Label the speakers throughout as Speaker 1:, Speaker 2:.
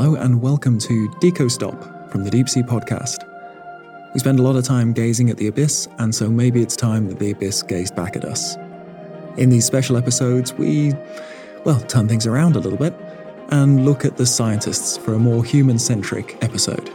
Speaker 1: Hello and welcome to Deco Stop from the Deep Sea Podcast. We spend a lot of time gazing at the abyss, and so maybe it's time that the abyss gazed back at us. In these special episodes, we, well, turn things around a little bit and look at the scientists for a more human centric episode.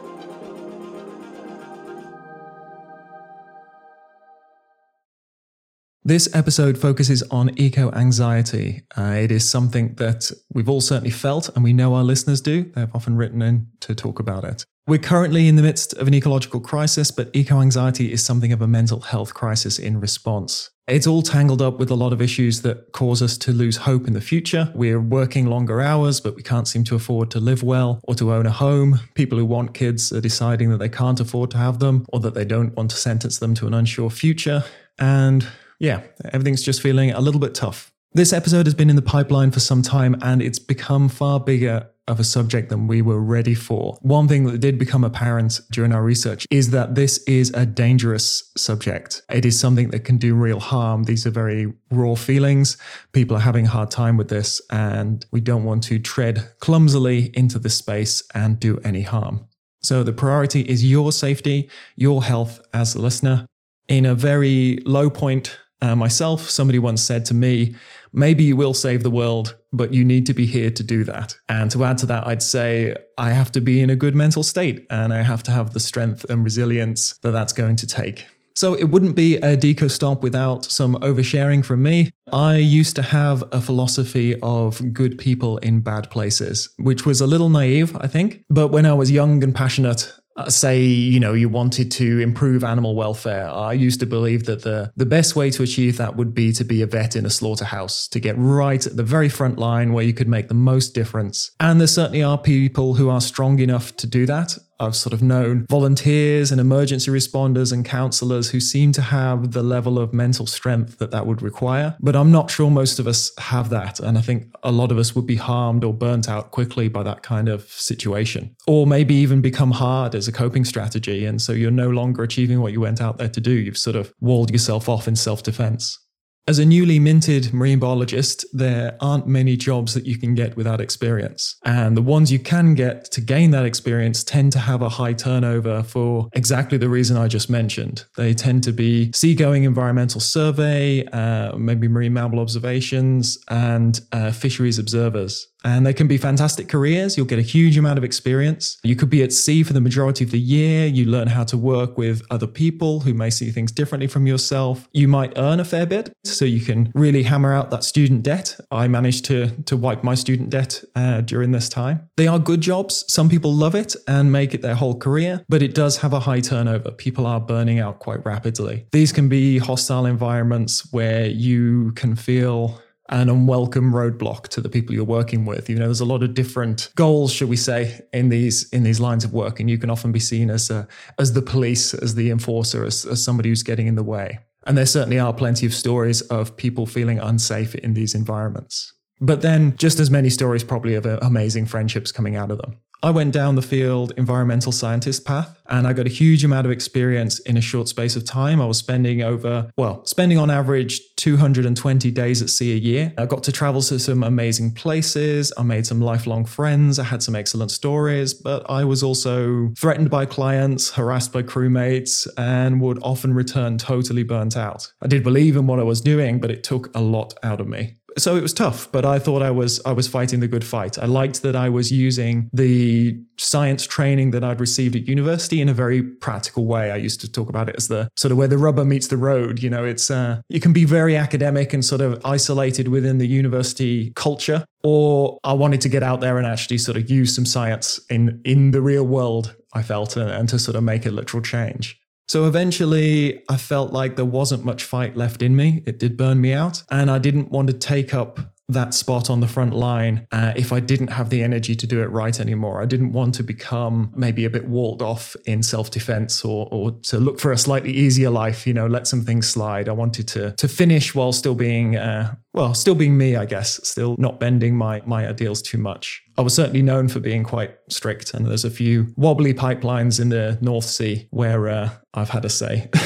Speaker 1: This episode focuses on eco anxiety. Uh, it is something that we've all certainly felt, and we know our listeners do. They've often written in to talk about it. We're currently in the midst of an ecological crisis, but eco anxiety is something of a mental health crisis in response. It's all tangled up with a lot of issues that cause us to lose hope in the future. We're working longer hours, but we can't seem to afford to live well or to own a home. People who want kids are deciding that they can't afford to have them or that they don't want to sentence them to an unsure future. And yeah, everything's just feeling a little bit tough. This episode has been in the pipeline for some time and it's become far bigger of a subject than we were ready for. One thing that did become apparent during our research is that this is a dangerous subject. It is something that can do real harm. These are very raw feelings. People are having a hard time with this, and we don't want to tread clumsily into this space and do any harm. So the priority is your safety, your health as a listener. In a very low point uh, myself, somebody once said to me, maybe you will save the world, but you need to be here to do that. And to add to that, I'd say I have to be in a good mental state and I have to have the strength and resilience that that's going to take. So it wouldn't be a deco stop without some oversharing from me. I used to have a philosophy of good people in bad places, which was a little naive, I think. But when I was young and passionate, uh, say you know you wanted to improve animal welfare. I used to believe that the the best way to achieve that would be to be a vet in a slaughterhouse to get right at the very front line where you could make the most difference. And there certainly are people who are strong enough to do that I've sort of known volunteers and emergency responders and counselors who seem to have the level of mental strength that that would require. But I'm not sure most of us have that. And I think a lot of us would be harmed or burnt out quickly by that kind of situation, or maybe even become hard as a coping strategy. And so you're no longer achieving what you went out there to do. You've sort of walled yourself off in self defense. As a newly minted marine biologist, there aren't many jobs that you can get without experience. And the ones you can get to gain that experience tend to have a high turnover for exactly the reason I just mentioned. They tend to be seagoing environmental survey, uh, maybe marine mammal observations, and uh, fisheries observers and they can be fantastic careers. You'll get a huge amount of experience. You could be at sea for the majority of the year. You learn how to work with other people who may see things differently from yourself. You might earn a fair bit, so you can really hammer out that student debt. I managed to, to wipe my student debt uh, during this time. They are good jobs. Some people love it and make it their whole career, but it does have a high turnover. People are burning out quite rapidly. These can be hostile environments where you can feel an unwelcome roadblock to the people you're working with. You know, there's a lot of different goals, should we say, in these in these lines of work, and you can often be seen as a, as the police, as the enforcer, as, as somebody who's getting in the way. And there certainly are plenty of stories of people feeling unsafe in these environments. But then just as many stories probably of uh, amazing friendships coming out of them. I went down the field environmental scientist path and I got a huge amount of experience in a short space of time. I was spending over, well, spending on average 220 days at sea a year. I got to travel to some amazing places. I made some lifelong friends. I had some excellent stories, but I was also threatened by clients, harassed by crewmates, and would often return totally burnt out. I did believe in what I was doing, but it took a lot out of me so it was tough, but I thought I was I was fighting the good fight. I liked that I was using the science training that I'd received at university in a very practical way. I used to talk about it as the sort of where the rubber meets the road. You know, it's uh, you can be very academic and sort of isolated within the university culture, or I wanted to get out there and actually sort of use some science in in the real world. I felt and, and to sort of make a literal change. So eventually, I felt like there wasn't much fight left in me. It did burn me out. And I didn't want to take up that spot on the front line uh, if I didn't have the energy to do it right anymore. I didn't want to become maybe a bit walled off in self defense or, or to look for a slightly easier life, you know, let some things slide. I wanted to, to finish while still being, uh, well, still being me, I guess, still not bending my, my ideals too much. I was certainly known for being quite strict, and there's a few wobbly pipelines in the North Sea where uh, I've had a say.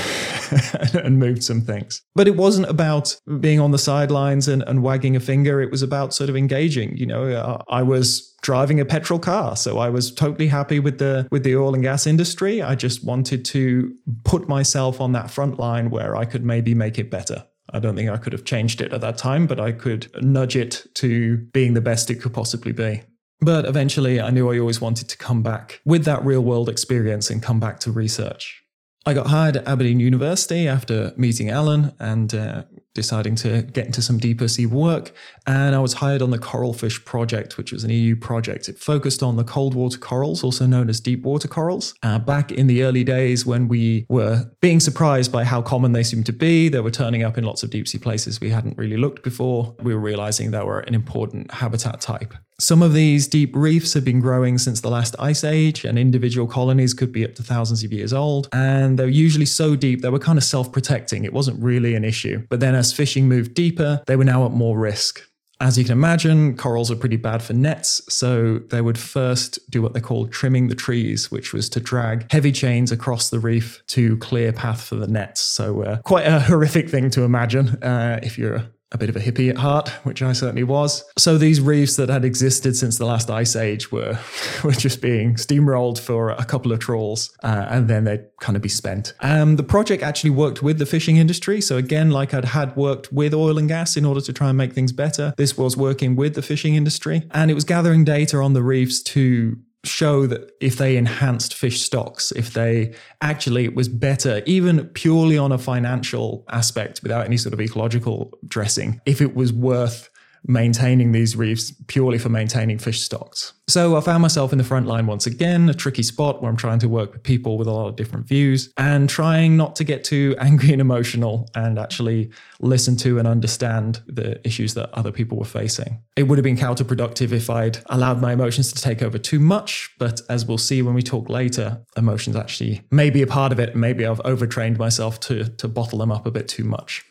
Speaker 1: and moved some things. But it wasn't about being on the sidelines and, and wagging a finger. It was about sort of engaging. You know, uh, I was driving a petrol car, so I was totally happy with the with the oil and gas industry. I just wanted to put myself on that front line where I could maybe make it better. I don't think I could have changed it at that time, but I could nudge it to being the best it could possibly be. But eventually, I knew I always wanted to come back with that real world experience and come back to research. I got hired at Aberdeen University after meeting Alan and uh, deciding to get into some deeper sea work. And I was hired on the Coralfish Project, which was an EU project. It focused on the cold water corals, also known as deep water corals. Uh, back in the early days when we were being surprised by how common they seemed to be, they were turning up in lots of deep sea places we hadn't really looked before. We were realizing they were an important habitat type. Some of these deep reefs have been growing since the last ice age, and individual colonies could be up to thousands of years old. And they're usually so deep they were kind of self protecting. It wasn't really an issue. But then as fishing moved deeper, they were now at more risk. As you can imagine, corals are pretty bad for nets, so they would first do what they called trimming the trees, which was to drag heavy chains across the reef to clear path for the nets. So, uh, quite a horrific thing to imagine uh, if you're a bit of a hippie at heart, which I certainly was. So these reefs that had existed since the last ice age were were just being steamrolled for a couple of trawls, uh, and then they'd kind of be spent. Um, the project actually worked with the fishing industry. So again, like I'd had worked with oil and gas in order to try and make things better, this was working with the fishing industry, and it was gathering data on the reefs to show that if they enhanced fish stocks, if they actually it was better, even purely on a financial aspect without any sort of ecological dressing, if it was worth maintaining these reefs purely for maintaining fish stocks. So I found myself in the front line once again, a tricky spot where I'm trying to work with people with a lot of different views and trying not to get too angry and emotional and actually listen to and understand the issues that other people were facing. It would have been counterproductive if I'd allowed my emotions to take over too much, but as we'll see when we talk later, emotions actually may be a part of it. Maybe I've overtrained myself to, to bottle them up a bit too much.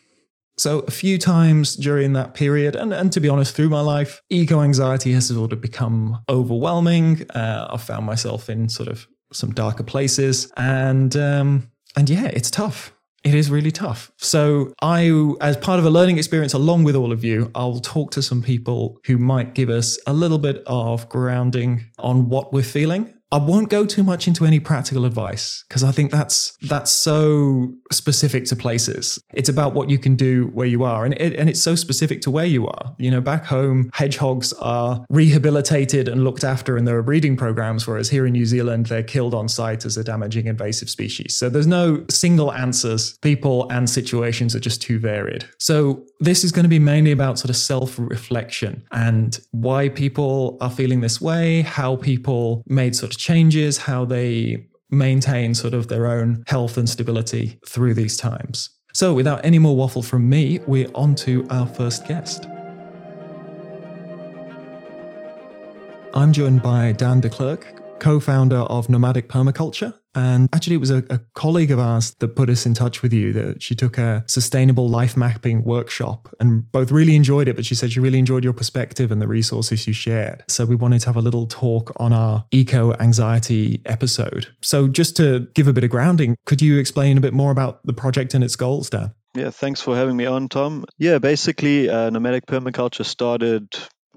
Speaker 1: So, a few times during that period, and, and to be honest, through my life, eco anxiety has sort of become overwhelming. Uh, I've found myself in sort of some darker places, and um, and yeah, it's tough. It is really tough. So, I, as part of a learning experience along with all of you, I'll talk to some people who might give us a little bit of grounding on what we're feeling I won't go too much into any practical advice because I think that's that's so specific to places. It's about what you can do where you are, and it, and it's so specific to where you are. You know, back home, hedgehogs are rehabilitated and looked after, and there are breeding programs. Whereas here in New Zealand, they're killed on site as a damaging invasive species. So there's no single answers. People and situations are just too varied. So this is going to be mainly about sort of self reflection and why people are feeling this way, how people made of changes, how they maintain sort of their own health and stability through these times. So, without any more waffle from me, we're on to our first guest. I'm joined by Dan de co founder of Nomadic Permaculture, and actually, it was a, a, colleague of ours that put us in touch with you. That she took a sustainable life mapping workshop and both really enjoyed it. But she said she really enjoyed your perspective and the resources you shared. So we wanted to have a little talk on our eco anxiety episode. So just to give a bit of grounding, could you explain a bit more about the project and its goals, Dan?
Speaker 2: Yeah, thanks for having me on, Tom. Yeah, basically, uh, nomadic permaculture started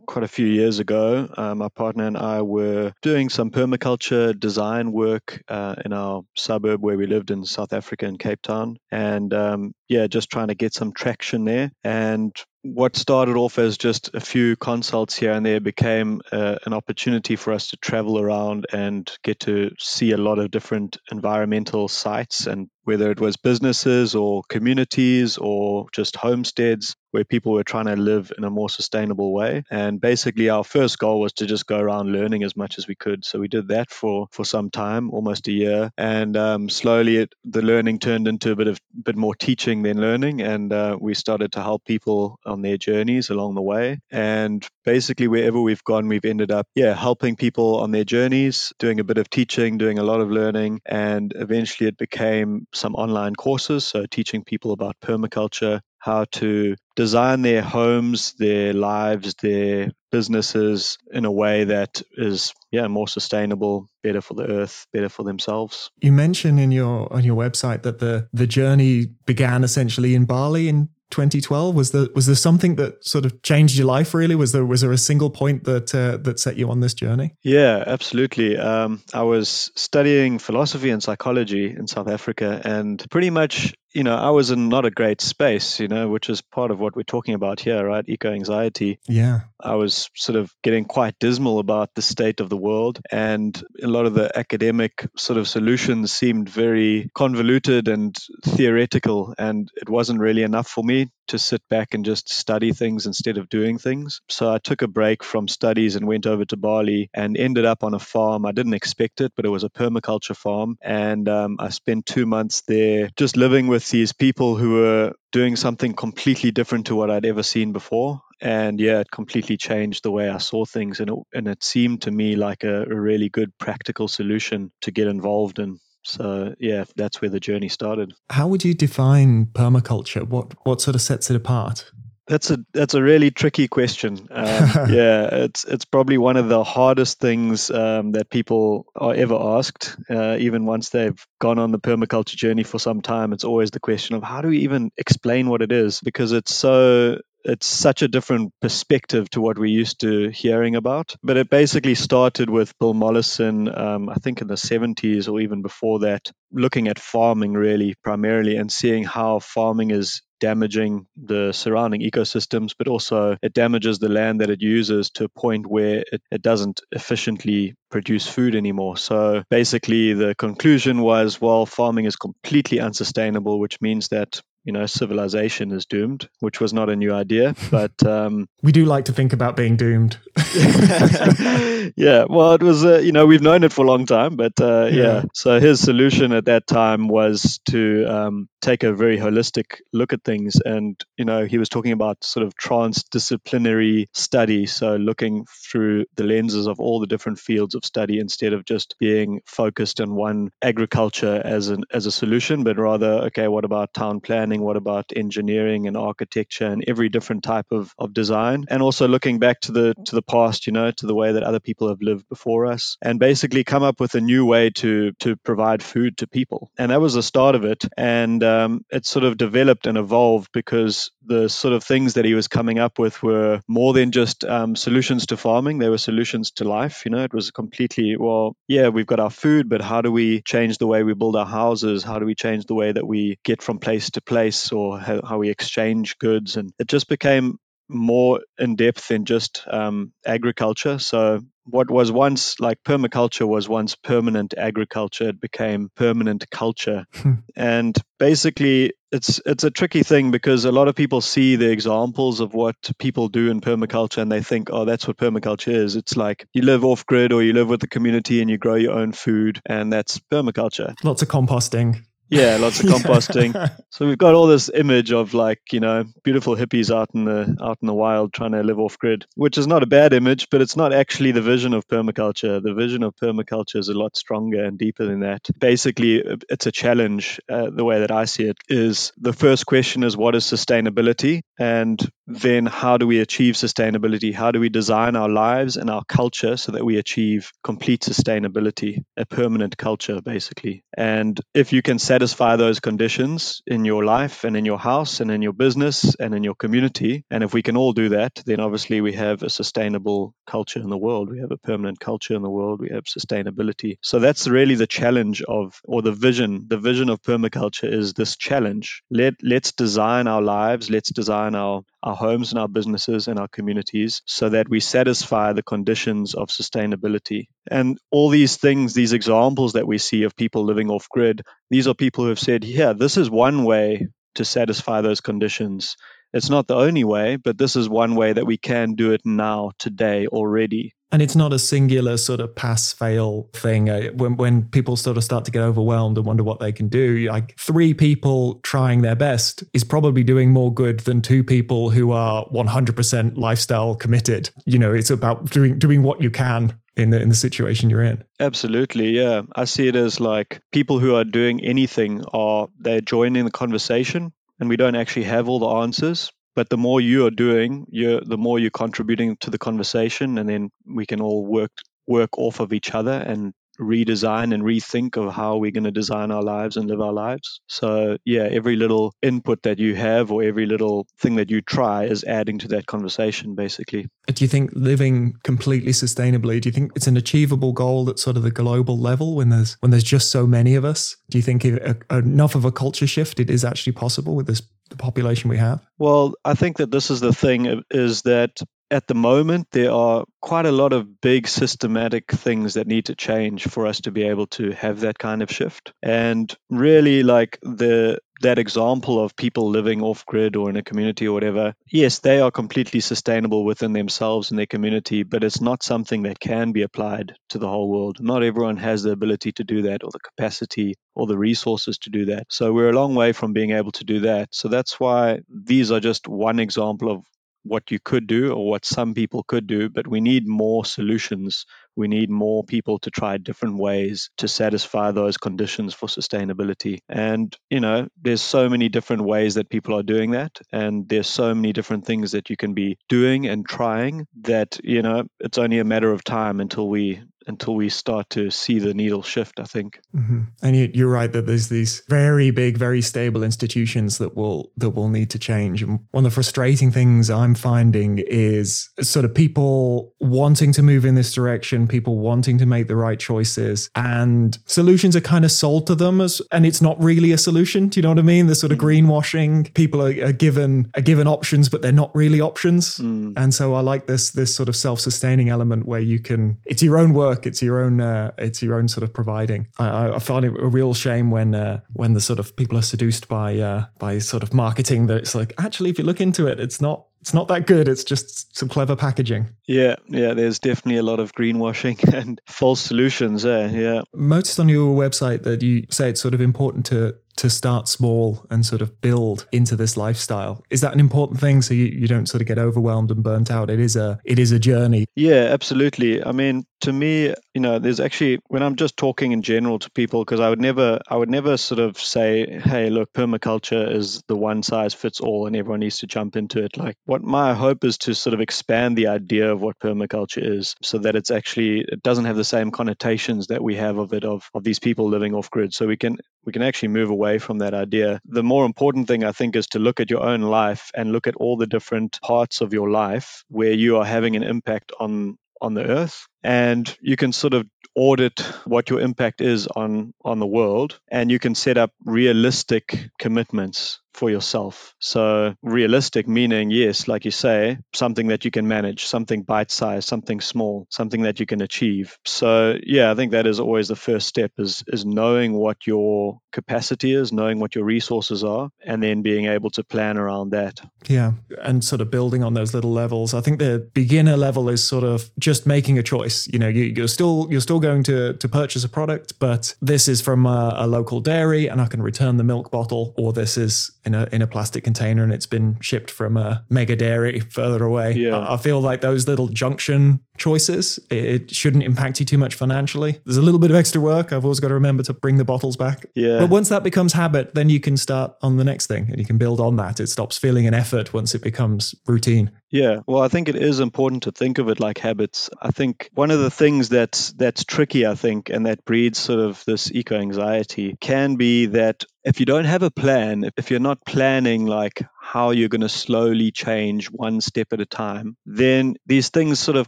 Speaker 2: quite a few years ago, uh, my partner and I were doing some permaculture design work uh, in our suburb where we lived in South Africa in Cape Town. And um, yeah, just trying to get some traction there. And what started off as just a few consults here and there became uh, an opportunity for us to travel around and get to see a lot of different environmental sites and whether it was businesses or communities or just homesteads where people were trying to live in a more sustainable way. And basically our first goal was to just go around learning as much as we could. So we did that for for some time almost a year. And um, slowly it, the learning turned into a bit of bit more teaching than learning. And uh, we started to help people on their journeys along the way. And basically, wherever we've gone, we've ended up, yeah, helping people on their journeys, doing a bit of teaching, doing a lot of learning. And eventually, it became some online courses. So, teaching people about permaculture, how to design their homes, their lives, their businesses in a way that is yeah more sustainable better for the earth better for themselves
Speaker 1: you mentioned in your on your website that the the journey began essentially in bali in 2012 was there was there something that sort of changed your life really? Was there was there a single point that uh, that set you on this journey?
Speaker 2: Yeah absolutely. Um, i was studying philosophy and psychology in south africa and pretty much you know, I was in not a great space, you know, which is part of what we're talking about here, right? Eco anxiety.
Speaker 1: Yeah.
Speaker 2: I was sort of getting quite dismal about the state of the world. And a lot of the academic sort of solutions seemed very convoluted and theoretical. And it wasn't really enough for me to sit back and just study things instead of doing things. So I took a break from studies and went over to Bali and ended up on a farm. I didn't expect it, but it was a permaculture farm. And um, I spent two months there just living with these people who were doing something completely different to what I'd ever seen before. And yeah, it completely changed the way I saw things. And it, and it seemed to me like a, a really good practical solution to get involved in. So yeah, that's where the journey started.
Speaker 1: How would you define permaculture? What what sort of sets it apart?
Speaker 2: That's a that's a really tricky question. Um, yeah, it's it's probably one of the hardest things um, that people are ever asked. Uh, even once they've gone on the permaculture journey for some time, it's always the question of how do we even explain what it is because it's so it's such a different perspective to what we're used to hearing about. But it basically started with Bill Mollison, um, I think in the 70s or even before that, looking at farming really primarily and seeing how farming is damaging the surrounding ecosystems, but also it damages the land that it uses to a point where it, it doesn't efficiently produce food anymore. So basically, the conclusion was well, farming is completely unsustainable, which means that you know, civilization is doomed, which was not a new idea, but um,
Speaker 1: we do like to think about being doomed.
Speaker 2: yeah, well, it was, uh, you know, we've known it for a long time, but uh, yeah. yeah. So his solution at that time was to um, take a very holistic look at things, and you know, he was talking about sort of transdisciplinary study, so looking through the lenses of all the different fields of study instead of just being focused on one agriculture as an as a solution, but rather, okay, what about town planning? What about engineering and architecture and every different type of, of design? And also looking back to the to the past, you know, to the way that other people have lived before us, and basically come up with a new way to to provide food to people. And that was the start of it. And um, it sort of developed and evolved because the sort of things that he was coming up with were more than just um, solutions to farming; they were solutions to life. You know, it was completely well, yeah, we've got our food, but how do we change the way we build our houses? How do we change the way that we get from place to place, or how, how we exchange goods? And it just became more in depth than just um, agriculture. So, what was once like permaculture was once permanent agriculture. It became permanent culture, hmm. and basically, it's it's a tricky thing because a lot of people see the examples of what people do in permaculture and they think, oh, that's what permaculture is. It's like you live off grid or you live with the community and you grow your own food, and that's permaculture.
Speaker 1: Lots of composting.
Speaker 2: Yeah, lots of composting. so we've got all this image of like, you know, beautiful hippies out in the out in the wild trying to live off grid, which is not a bad image, but it's not actually the vision of permaculture. The vision of permaculture is a lot stronger and deeper than that. Basically, it's a challenge. Uh, the way that I see it is the first question is what is sustainability, and then how do we achieve sustainability? How do we design our lives and our culture so that we achieve complete sustainability, a permanent culture, basically. And if you can satisfy those conditions in your life and in your house and in your business and in your community. And if we can all do that, then obviously we have a sustainable culture in the world. We have a permanent culture in the world. We have sustainability. So that's really the challenge of, or the vision. The vision of permaculture is this challenge. Let, let's design our lives. Let's design our, our homes and our businesses and our communities so that we satisfy the conditions of sustainability. And all these things, these examples that we see of people living off grid, these are people who have said, yeah, this is one way to satisfy those conditions. It's not the only way, but this is one way that we can do it now, today, already.
Speaker 1: And it's not a singular sort of pass fail thing. Uh, when, when people sort of start to get overwhelmed and wonder what they can do, like three people trying their best is probably doing more good than two people who are 100% lifestyle committed. You know, it's about doing, doing what you can in the in the situation you're in.
Speaker 2: Absolutely, yeah. I see it as like people who are doing anything are they're joining the conversation and we don't actually have all the answers. But the more you are doing, you the more you're contributing to the conversation and then we can all work work off of each other and redesign and rethink of how we're going to design our lives and live our lives. So, yeah, every little input that you have or every little thing that you try is adding to that conversation, basically.
Speaker 1: Do you think living completely sustainably, do you think it's an achievable goal at sort of the global level when there's when there's just so many of us? Do you think uh, enough of a culture shift it is actually possible with this the population we have?
Speaker 2: Well, I think that this is the thing uh, is that at the moment, there are quite a lot of big systematic things that need to change for us to be able to have that kind of shift. And really, like the that example of people living off grid or in a community or whatever, yes, they are completely sustainable within themselves and their community, but it's not something that can be applied to the whole world. Not everyone has the ability to do that or the capacity or the resources to do that. So we're a long way from being able to do that. So that's why these are just one example of what you could do or what some people could do, but we need more solutions. We need more people to try different ways to satisfy those conditions for sustainability. And, you know, there's so many different ways that people are doing that. And there's so many different things that you can be doing and trying that, you know, it's only a matter of time until we until we start to see the needle shift, I think.
Speaker 1: Mm-hmm. And you, are right that there's these very big, very stable institutions that will that will need to change. And one of the frustrating things I'm finding is sort of people wanting to move in this direction, people wanting to make the right choices, and solutions are kind of sold to them as, and it's not really a solution. Do you know what I mean? The sort of mm-hmm. greenwashing. People are, are given are given options, but they're not really options. Mm. And so I like this this sort of self sustaining element where you can it's your own work work. It's your own. Uh, it's your own sort of providing. I, I find it a real shame when uh, when the sort of people are seduced by uh, by sort of marketing that it's like actually if you look into it, it's not it's not that good. It's just some clever packaging.
Speaker 2: Yeah, yeah. There's definitely a lot of greenwashing and false solutions there. Yeah.
Speaker 1: Noticed on your website that you say it's sort of important to to start small and sort of build into this lifestyle. Is that an important thing so you, you don't sort of get overwhelmed and burnt out? It is a it is a journey.
Speaker 2: Yeah, absolutely. I mean, to me, you know, there's actually when I'm just talking in general to people because I would never I would never sort of say, "Hey, look, permaculture is the one size fits all and everyone needs to jump into it." Like what my hope is to sort of expand the idea of what permaculture is so that it's actually it doesn't have the same connotations that we have of it of of these people living off grid so we can we can actually move away from that idea. The more important thing, I think, is to look at your own life and look at all the different parts of your life where you are having an impact on on the earth and you can sort of audit what your impact is on on the world and you can set up realistic commitments for yourself. So, realistic meaning, yes, like you say, something that you can manage, something bite sized, something small, something that you can achieve. So, yeah, I think that is always the first step is, is knowing what your capacity is, knowing what your resources are, and then being able to plan around that.
Speaker 1: Yeah. And sort of building on those little levels. I think the beginner level is sort of just making a choice. You know, you, are still you're still going to to purchase a product, but this is from a, a local dairy and I can return the milk bottle, or this is in a in a plastic container and it's been shipped from a mega dairy further away. Yeah. I, I feel like those little junction choices, it shouldn't impact you too much financially. There's a little bit of extra work. I've always got to remember to bring the bottles back.
Speaker 2: Yeah.
Speaker 1: But once that becomes habit, then you can start on the next thing and you can build on that. It stops feeling an effort once it becomes routine.
Speaker 2: Yeah, well, I think it is important to think of it like habits. I think one of the things that's that's tricky, I think, and that breeds sort of this eco anxiety can be that if you don't have a plan, if you're not planning like how you're going to slowly change one step at a time, then these things sort of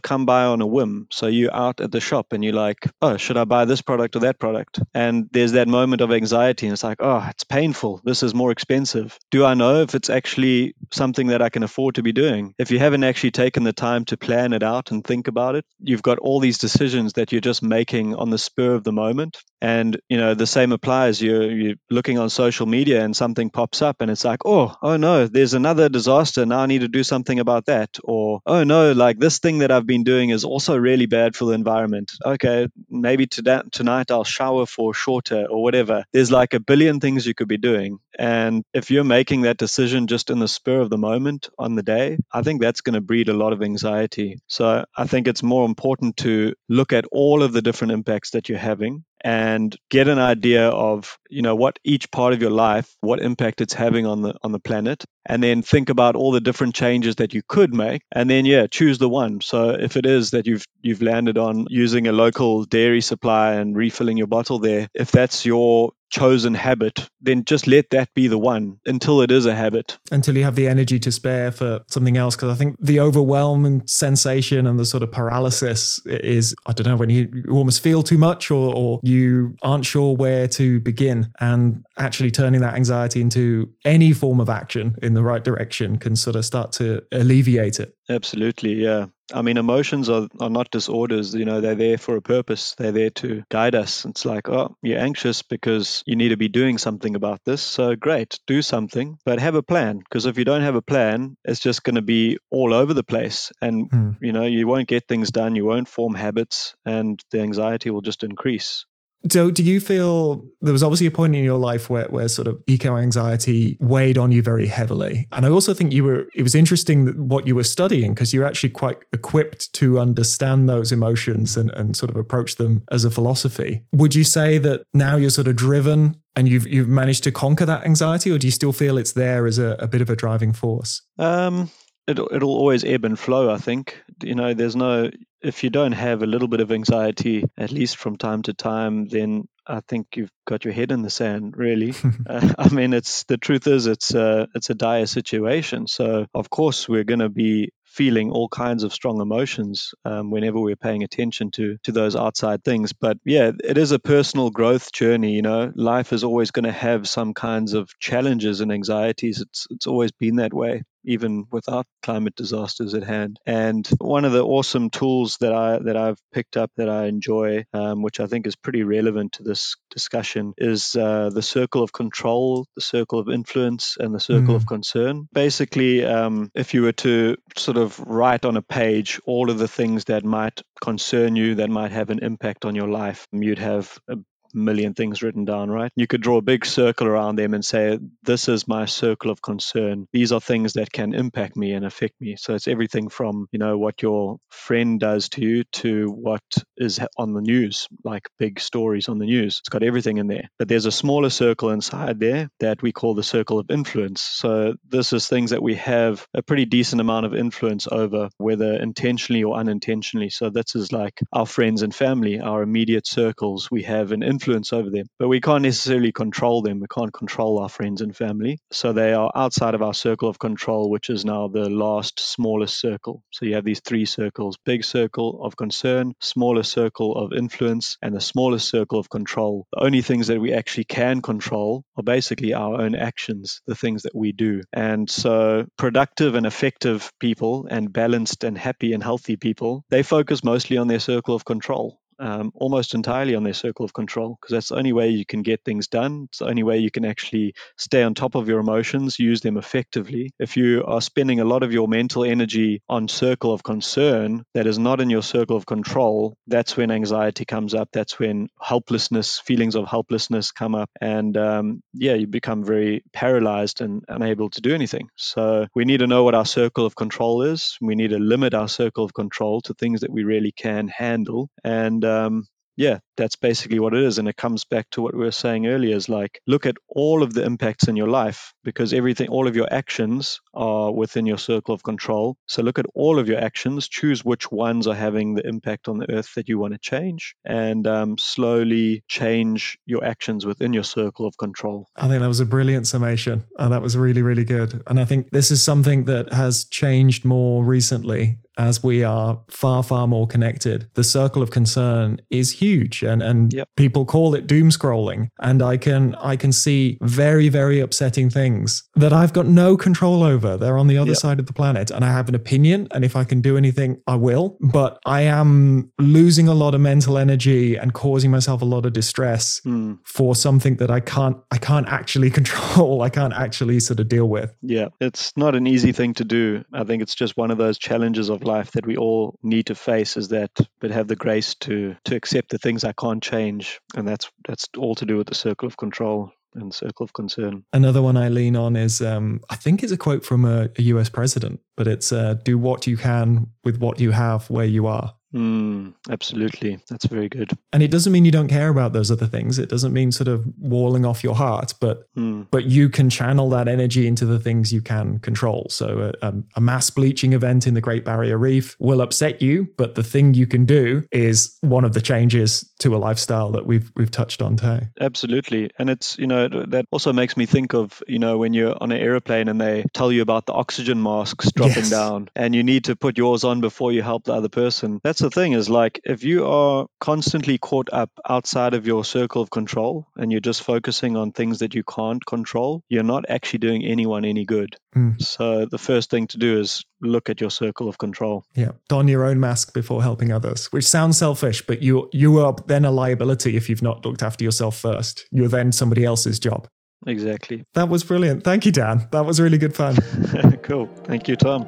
Speaker 2: come by on a whim. So you're out at the shop and you're like, oh, should I buy this product or that product? And there's that moment of anxiety, and it's like, oh, it's painful. This is more expensive. Do I know if it's actually something that I can afford to be doing? If you haven't actually taken the time to plan it out and think about it, you've got all these decisions that you're just making on the spur of the moment. And you know the same applies. You're you're looking on social media and something pops up and it's like, oh, oh no, no, there's another disaster. Now I need to do something about that. Or, oh no, like this thing that I've been doing is also really bad for the environment. Okay, maybe to tonight I'll shower for shorter or whatever. There's like a billion things you could be doing. And if you're making that decision just in the spur of the moment on the day, I think that's going to breed a lot of anxiety. So I think it's more important to look at all of the different impacts that you're having and get an idea of you know what each part of your life what impact it's having on the on the planet and then think about all the different changes that you could make and then yeah choose the one. So if it is that you've you've landed on using a local dairy supply and refilling your bottle there if that's your chosen habit, then just let that be the one until it is a habit.
Speaker 1: Until you have the energy to spare for something else. Because I think the overwhelming sensation and the sort of paralysis is, I don't know, when you, almost feel too much or, or you aren't sure where to begin. And actually turning that anxiety into any form of action in the right direction can sort of start to alleviate it.
Speaker 2: Absolutely, yeah. I mean, emotions are, are not disorders. You know, they're there for a purpose. They're there to guide us. It's like, oh, you're anxious because you need to be doing something about this. So great, do something, but have a plan. Because if you don't have a plan, it's just going to be all over the place. And, hmm. you know, you won't get things done. You won't form habits and the anxiety will just increase.
Speaker 1: So, do you feel there was obviously a point in your life where, where sort of eco anxiety weighed on you very heavily? And I also think you were, it was interesting what you were studying because you're actually quite equipped to understand those emotions and, and sort of approach them as a philosophy. Would you say that now you're sort of driven and you've, you've managed to conquer that anxiety, or do you still feel it's there as a, a bit of a driving force? Um,
Speaker 2: it'll, it'll always ebb and flow, I think. You know, there's no, if you don't have a little bit of anxiety, at least from time to time, then I think you've got your head in the sand, really. uh, I mean, it's the truth is it's a, it's a dire situation. So, of course, we're going to be feeling all kinds of strong emotions um, whenever we're paying attention to to those outside things. But yeah, it is a personal growth journey. You know, life is always going to have some kinds of challenges and anxieties. It's it's always been that way even without climate disasters at hand. And one of the awesome tools that I that I've picked up that I enjoy, um, which I think is pretty relevant to this discussion, is uh, the circle of control, the circle of influence, and the circle mm. of concern. Basically, um, if you were to sort of write on a page all of the things that might concern you, that might have an impact on your life, you'd have a million things written down, right? You could draw a big circle around them and say, This is my circle of concern. These are things that can impact me and affect me. So it's everything from, you know, what your friend does to you to what is on the news, like big stories on the news. It's got everything in there. But there's a smaller circle inside there that we call the circle of influence. So this is things that we have a pretty decent amount of influence over, whether intentionally or unintentionally. So this is like our friends and family, our immediate circles. We have an influence influence over them, but we can't necessarily control them. We can't control our friends and family. So they are outside of our circle of control, which is now the last smallest circle. So you have these three circles big circle of concern, smaller circle of influence, and the smallest circle of control. The only things that we actually can control are basically our own actions, the things that we do. And so productive and effective people and balanced and happy and healthy people, they focus mostly on their circle of control um, almost entirely on their circle of control because that's the only way you can get things done. It's the only way you can actually stay on top of your emotions, use them effectively. If you are spending a lot of your mental energy on circle of concern that is not in your circle of control, that's when anxiety comes up. That's when helplessness, feelings of helplessness come up. And um, yeah, you become very paralyzed and unable to do anything. So we need to know what our circle of control is. We need to limit our circle of control to things that we really can handle. And um, yeah, that's basically what it is. And it comes back to what we were saying earlier is like, look at all of the impacts in your life because everything, all of your actions are within your circle of control. So look at all of your actions, choose which ones are having the impact on the earth that you want to change, and um, slowly change your actions within your circle of control.
Speaker 1: I think that was a brilliant summation. And that was really, really good. And I think this is something that has changed more recently as we are far, far more connected, the circle of concern is huge. And, and
Speaker 2: Yep.
Speaker 1: people call it doom scrolling. And I can, I can see very, very upsetting things that I've got no control over. They're on the other
Speaker 2: Yep.
Speaker 1: side of the planet. And I have an opinion. And if I can do anything, I will. But I am losing a lot of mental energy and causing myself a lot of distress
Speaker 2: Hmm.
Speaker 1: for something that I can't I can't actually control. I can't actually sort of deal with.
Speaker 2: Yeah, it's not an easy thing to do. I think it's just one of those challenges of life that we all need to face is that but have the grace to to accept the things I can't change and that's that's all to do with the circle of control and circle of concern.
Speaker 1: Another one I lean on is um, I think it's a quote from a, a US president, but it's uh, do what you can with what you have where you are.
Speaker 2: Mm, absolutely. That's very good.
Speaker 1: And it doesn't mean you don't care about those other things. It doesn't mean sort of walling off your heart, but
Speaker 2: Mm,
Speaker 1: but you can channel that energy into the things you can control. So a, a, a mass bleaching event in the Great Barrier Reef will upset you, but the thing you can do is one of the changes to a lifestyle that we've we've touched on today.
Speaker 2: absolutely. And it's, you know, that also makes me think of, you know, when you're on an airplane and they tell you about the oxygen masks dropping
Speaker 1: Yes.
Speaker 2: down and you need to put yours on before you help the other person. That's the thing is like if you are constantly caught up outside of your circle of control and you're just focusing on things that you can't control, you're not actually doing anyone any good.
Speaker 1: Mm.
Speaker 2: So the first thing to do is look at your circle of control.
Speaker 1: Yeah, don your own mask before helping others, which sounds selfish, but you you are then a liability if you've not looked after yourself first. You're then somebody else's job.
Speaker 2: Exactly.
Speaker 1: That was brilliant. Thank you, Dan. That was really good fun.
Speaker 2: cool. Thank you, Tom.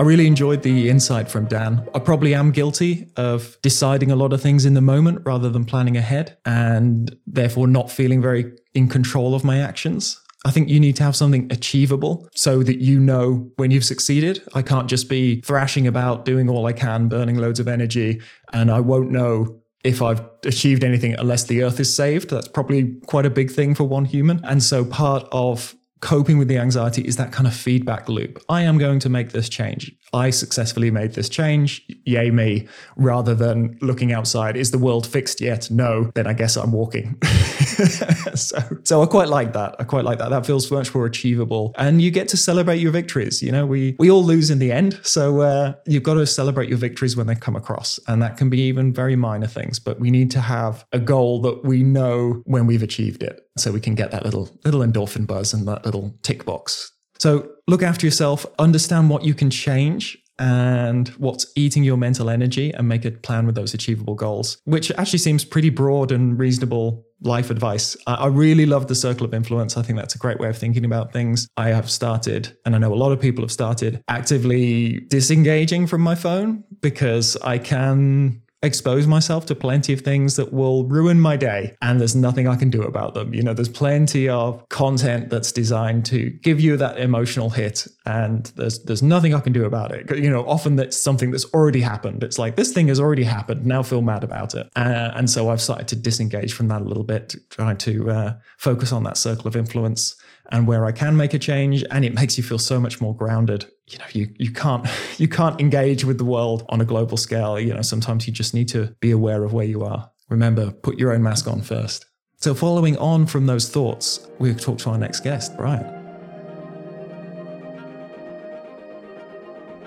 Speaker 1: I really enjoyed the insight from Dan. I probably am guilty of deciding a lot of things in the moment rather than planning ahead and therefore not feeling very in control of my actions. I think you need to have something achievable so that you know when you've succeeded. I can't just be thrashing about, doing all I can, burning loads of energy, and I won't know if I've achieved anything unless the earth is saved. That's probably quite a big thing for one human. And so part of coping with the anxiety is that kind of feedback loop. I am going to make this change. I successfully made this change. Yay me. Rather than looking outside, is the world fixed yet? No. Then I guess I'm walking. so, so I quite like that. I quite like that. That feels much more achievable, and you get to celebrate your victories. You know, we we all lose in the end, so uh, you've got to celebrate your victories when they come across, and that can be even very minor things. But we need to have a goal that we know when we've achieved it, so we can get that little little endorphin buzz and that little tick box. So look after yourself, understand what you can change and what's eating your mental energy and make a plan with those achievable goals, which actually seems pretty broad and reasonable life advice. I really love the circle of influence. I think that's a great way of thinking about things. I have started, and I know a lot of people have started actively disengaging from my phone because I can expose myself to plenty of things that will ruin my day and there's nothing I can do about them. You know, there's plenty of content that's designed to give you that emotional hit and there's there's nothing I can do about it. You know, often that's something that's already happened. It's like this thing has already happened. Now feel mad about it. Uh, and so I've started to disengage from that a little bit, trying to uh, focus on that circle of influence and where I can make a change and it makes you feel so much more grounded. You know, you you can't you can't engage with the world on a global scale. You know, sometimes you just need to be aware of where you are. Remember, put your own mask on first. So following on from those thoughts, we'll talk to our next guest, Brian.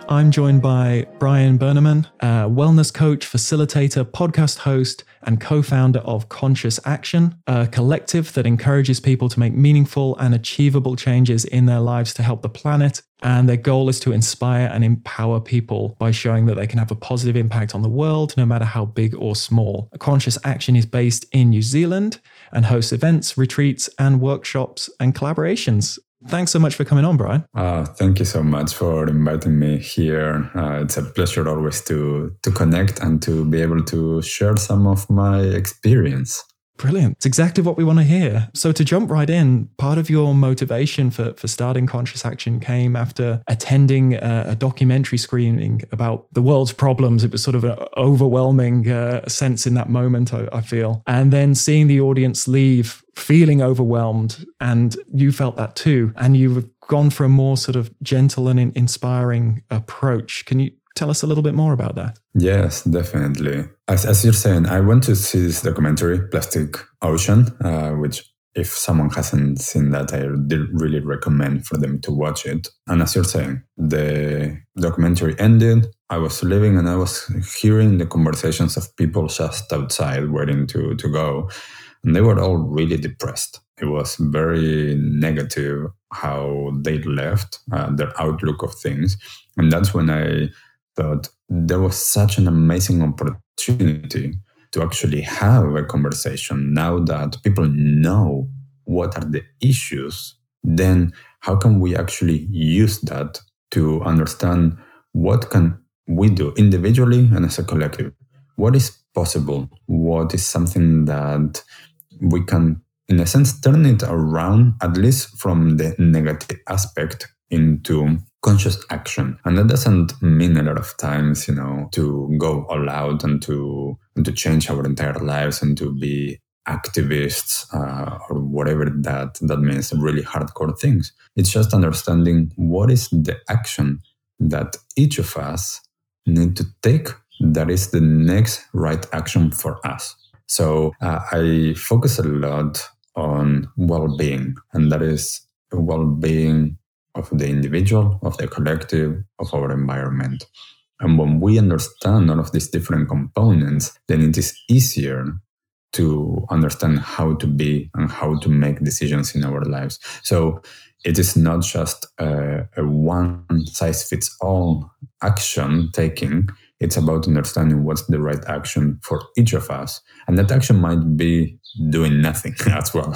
Speaker 1: I'm joined by Brian Berneman, a wellness coach, facilitator, podcast host, and co founder of Conscious Action, a collective that encourages people to make meaningful and achievable changes in their lives to help the planet. And their goal is to inspire and empower people by showing that they can have a positive impact on the world, no matter how big or small. Conscious Action is based in New Zealand and hosts events, retreats, and workshops and collaborations. Thanks so much for coming on, Brian.
Speaker 3: Uh, thank you so much for inviting me here. Uh, it's a pleasure always to to connect and to be able to share some of my experience.
Speaker 1: Brilliant. It's exactly what we want to hear. So to jump right in, part of your motivation for, for starting Conscious Action came after attending a, a documentary screening about the world's problems. It was sort of an overwhelming uh, sense in that moment, I, I feel. And then seeing the audience leave feeling overwhelmed and you felt that too. And you've gone for a more sort of gentle and in- inspiring approach. Can you tell us a little bit more about that?
Speaker 3: Yes, definitely. As, as you're saying, I went to see this documentary, Plastic Ocean, uh, which if someone hasn't seen that, I really recommend for them to watch it. And as you're saying, the documentary ended. I was leaving and I was hearing the conversations of people just outside waiting to, to go. And they were all really depressed. It was very negative how they left, uh, their outlook of things. And that's when I thought there was such an amazing opportunity to actually have a conversation now that people know what are the issues then how can we actually use that to understand what can we do individually and as a collective? What is possible? What is something that we can in a sense turn it around at least from the negative aspect into conscious action. And that doesn't mean a lot of times you know to go all out and to and to change our entire lives and to be activists uh, or whatever that that means really hardcore things. It's just understanding what is the action that each of us need to take that is the next right action for us. So uh, i focus a lot on well-being and that is well-being of the individual, of the collective, of our environment. And when we understand all of these different components, then it is easier to understand how to be and how to make decisions in our lives. So it is not just a, a one size fits all action taking, it's about understanding what's the right action for each of us. And that action might be doing nothing as well.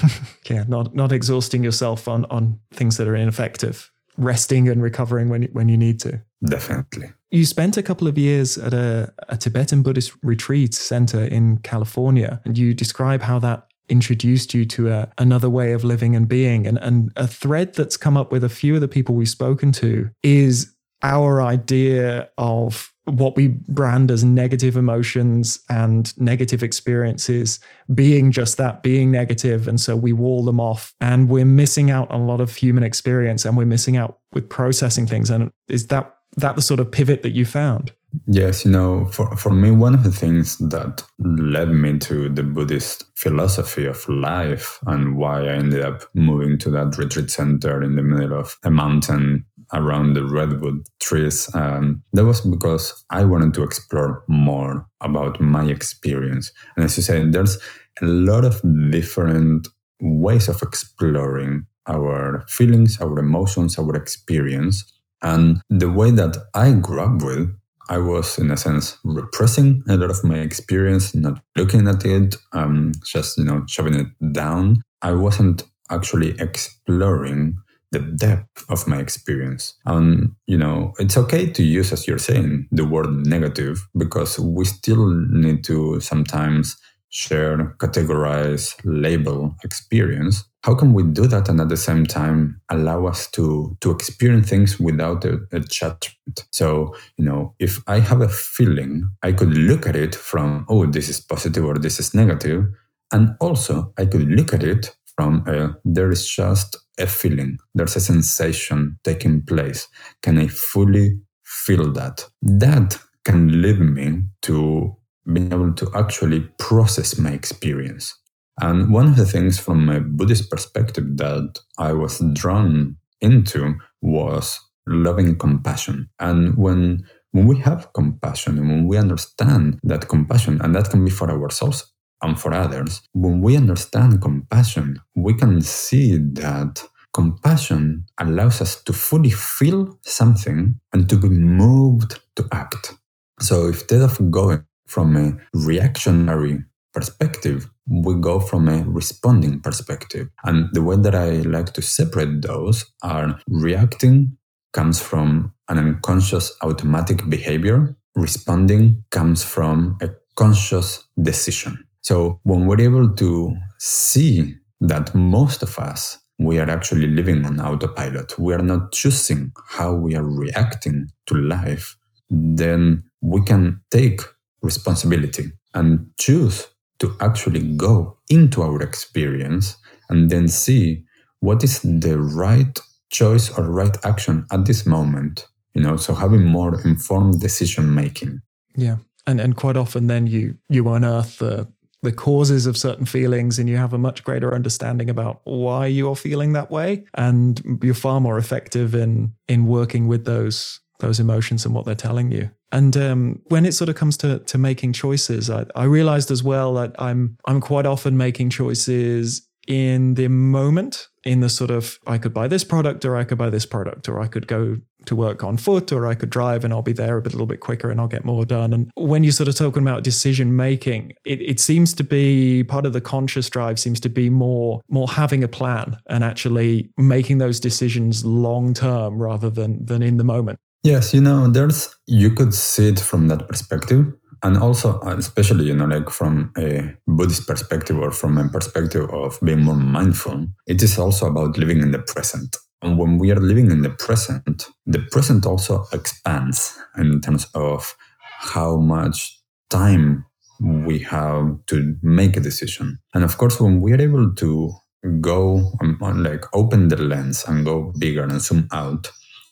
Speaker 1: yeah, not not exhausting yourself on on things that are ineffective. Resting and recovering when when you need to.
Speaker 3: Definitely.
Speaker 1: You spent a couple of years at a, a Tibetan Buddhist retreat center in California, and you describe how that introduced you to a, another way of living and being. And, and a thread that's come up with a few of the people we've spoken to is our idea of what we brand as negative emotions and negative experiences being just that, being. And so we wall them off and we're missing out on a lot of human experience and we're missing out with processing things. And is that that the sort of pivot that you found?
Speaker 3: Yes, you know, for, for me, one of the things that led me to the Buddhist philosophy of life and why I ended up moving to that retreat center in the middle of a mountain around the redwood trees. Um, that was because I wanted to explore more about my experience. And as you said, there's a lot of different ways of exploring our feelings, our emotions, our experience. And the way that I grew up with, I was in a sense repressing a lot of my experience, not looking at it, um, just you know shoving it down. I wasn't actually exploring the depth of my experience. And, you know, it's okay to use, as you're saying, the word negative because we still need to sometimes share, categorize, label experience. How can we do that and at the same time allow us to, to experience things without a, a judgment? So, you know, if I have a feeling, I could look at it from, oh, this is positive or this is negative. And also, I could look at it from uh, there is just a feeling, there's a sensation taking place. Can I fully feel that? That can lead me to being able to actually process my experience. And one of the things from a Buddhist perspective that I was drawn into was loving compassion. And when when we have compassion and when we understand that compassion, and that can be for ourselves and for others, when we understand compassion, we can see that compassion allows us to fully feel something and to be moved to act. So instead of going from a reactionary perspective, we go from a responding perspective. And the way that I like to separate those are reacting comes from an unconscious automatic behavior, responding comes from a conscious decision. So when we're able to see that most of us, we are actually living on autopilot, we are not choosing how we are reacting to life, then we can take responsibility and choose to actually go into our experience and then see what is the right choice or right action at this moment you know so having more informed decision making
Speaker 1: yeah and and quite often then you you unearth the the causes of certain feelings and you have a much greater understanding about why you are feeling that way. And you're far more effective in in working with those those emotions and what they're telling you. And um, when it sort of comes to to making choices I, I realized as well that i'm i'm quite often making choices in the moment in the sort of I could buy this product or I could buy this product or I could go to work on foot or I could drive and I'll be there a bit, a little bit quicker and I'll get more done. And when you're sort of talking about decision making, it, it seems to be part of the conscious drive seems to be more more having a plan and actually making those decisions long term rather than than in the moment.
Speaker 3: Yes, you know, there's you could see it from that perspective and also especially you know like from a buddhist perspective or from a perspective of being more mindful it is also about living in the present. And when we are living in the present the present also expands in terms of how much time we have to make a decision. And of course when we are able to go um, like open the lens and go bigger and zoom out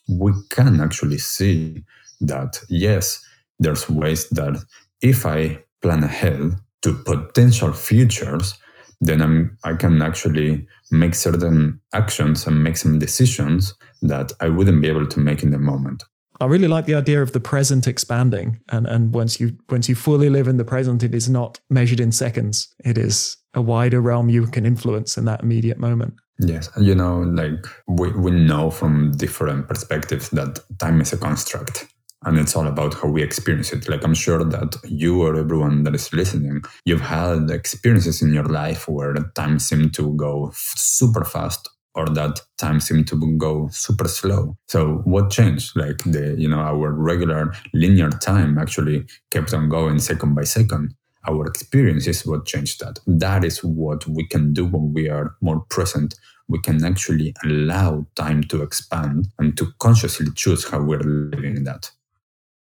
Speaker 3: we can actually see that yes there's ways that if I plan ahead to potential futures, then I'm, I can actually make certain actions and make some decisions that I wouldn't be able to make in the moment.
Speaker 1: I really like the idea of the present expanding, and and once you once you fully live in the present, it is not measured in seconds. It is a wider realm you can influence in that immediate moment.
Speaker 3: Yes, you know, like we we know from different perspectives that time is a construct and it's all about how we experience it. Like I'm sure that you or everyone that is listening, you've had experiences in your life where time seemed to go super fast or that time seemed to go super slow. So what changed? Like the, you know, our regular linear time actually kept on going second by second. Our experience is what changed that. That is what we can do when we are more present. We can actually allow time to expand and to consciously choose how we're living in that.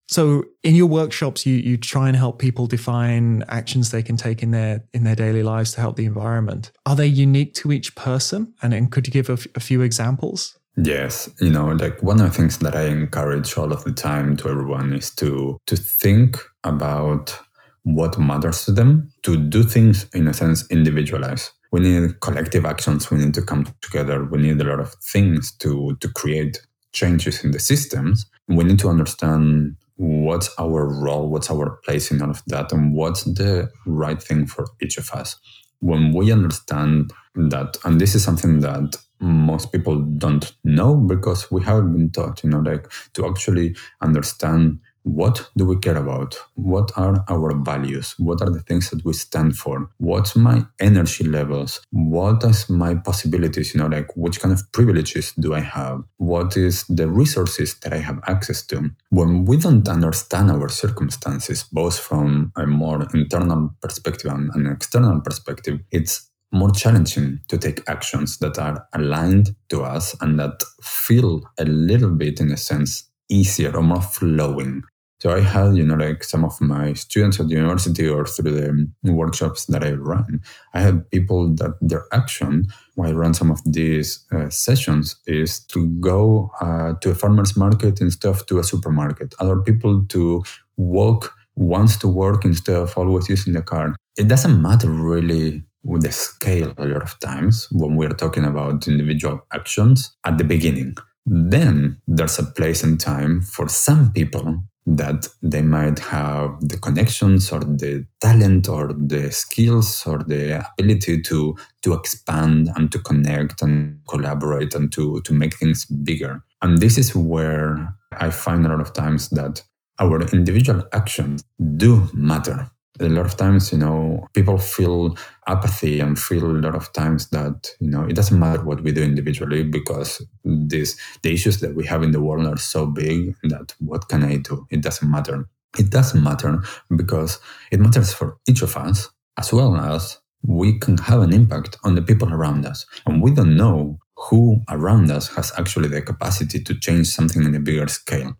Speaker 1: So in your workshops, you you try and help people define actions they can take in their in their daily lives to help the environment. Are they unique to each person? And, and could you give a, f- a few examples?
Speaker 3: Yes, you know, like one of the things that I encourage all of the time to everyone is to to think about what matters to them, to do things in a sense individualize. We need collective actions. We need to come together. We need a lot of things to to create changes in the systems. We need to understand what's our role, what's our place in all of that, and what's the right thing for each of us. When we understand that, and this is something that most people don't know because we haven't been taught, you know, like to actually understand what do we care about? What are our values? What are the things that we stand for? What's my energy levels? What is my possibilities? You know, like which kind of privileges do I have? What is the resources that I have access to? When we don't understand our circumstances, both from a more internal perspective and an external perspective, it's more challenging to take actions that are aligned to us and that feel a little bit, in a sense, easier or more flowing. So I had, you know, like some of my students at the university or through the workshops that I run, I had people that their action while I run some of these uh, sessions is to go uh, to a farmer's market instead of to a supermarket. Other people to walk once to work instead of always using the car. It doesn't matter really with the scale a lot of times when we're talking about individual actions at the beginning. Then there's a place and time for some people that they might have the connections or the talent or the skills or the ability to to expand and to connect and collaborate and to to make things bigger. And this is where i find a lot of times that our individual actions do matter a lot of times, you know, people feel apathy and feel a lot of times that, you know, it doesn't matter what we do individually because this the issues that we have in the world are so big that what can I do? It doesn't matter. It doesn't matter because it matters for each of us as well as we can have an impact on the people around us. And we don't know who around us has actually the capacity to change something in a bigger scale.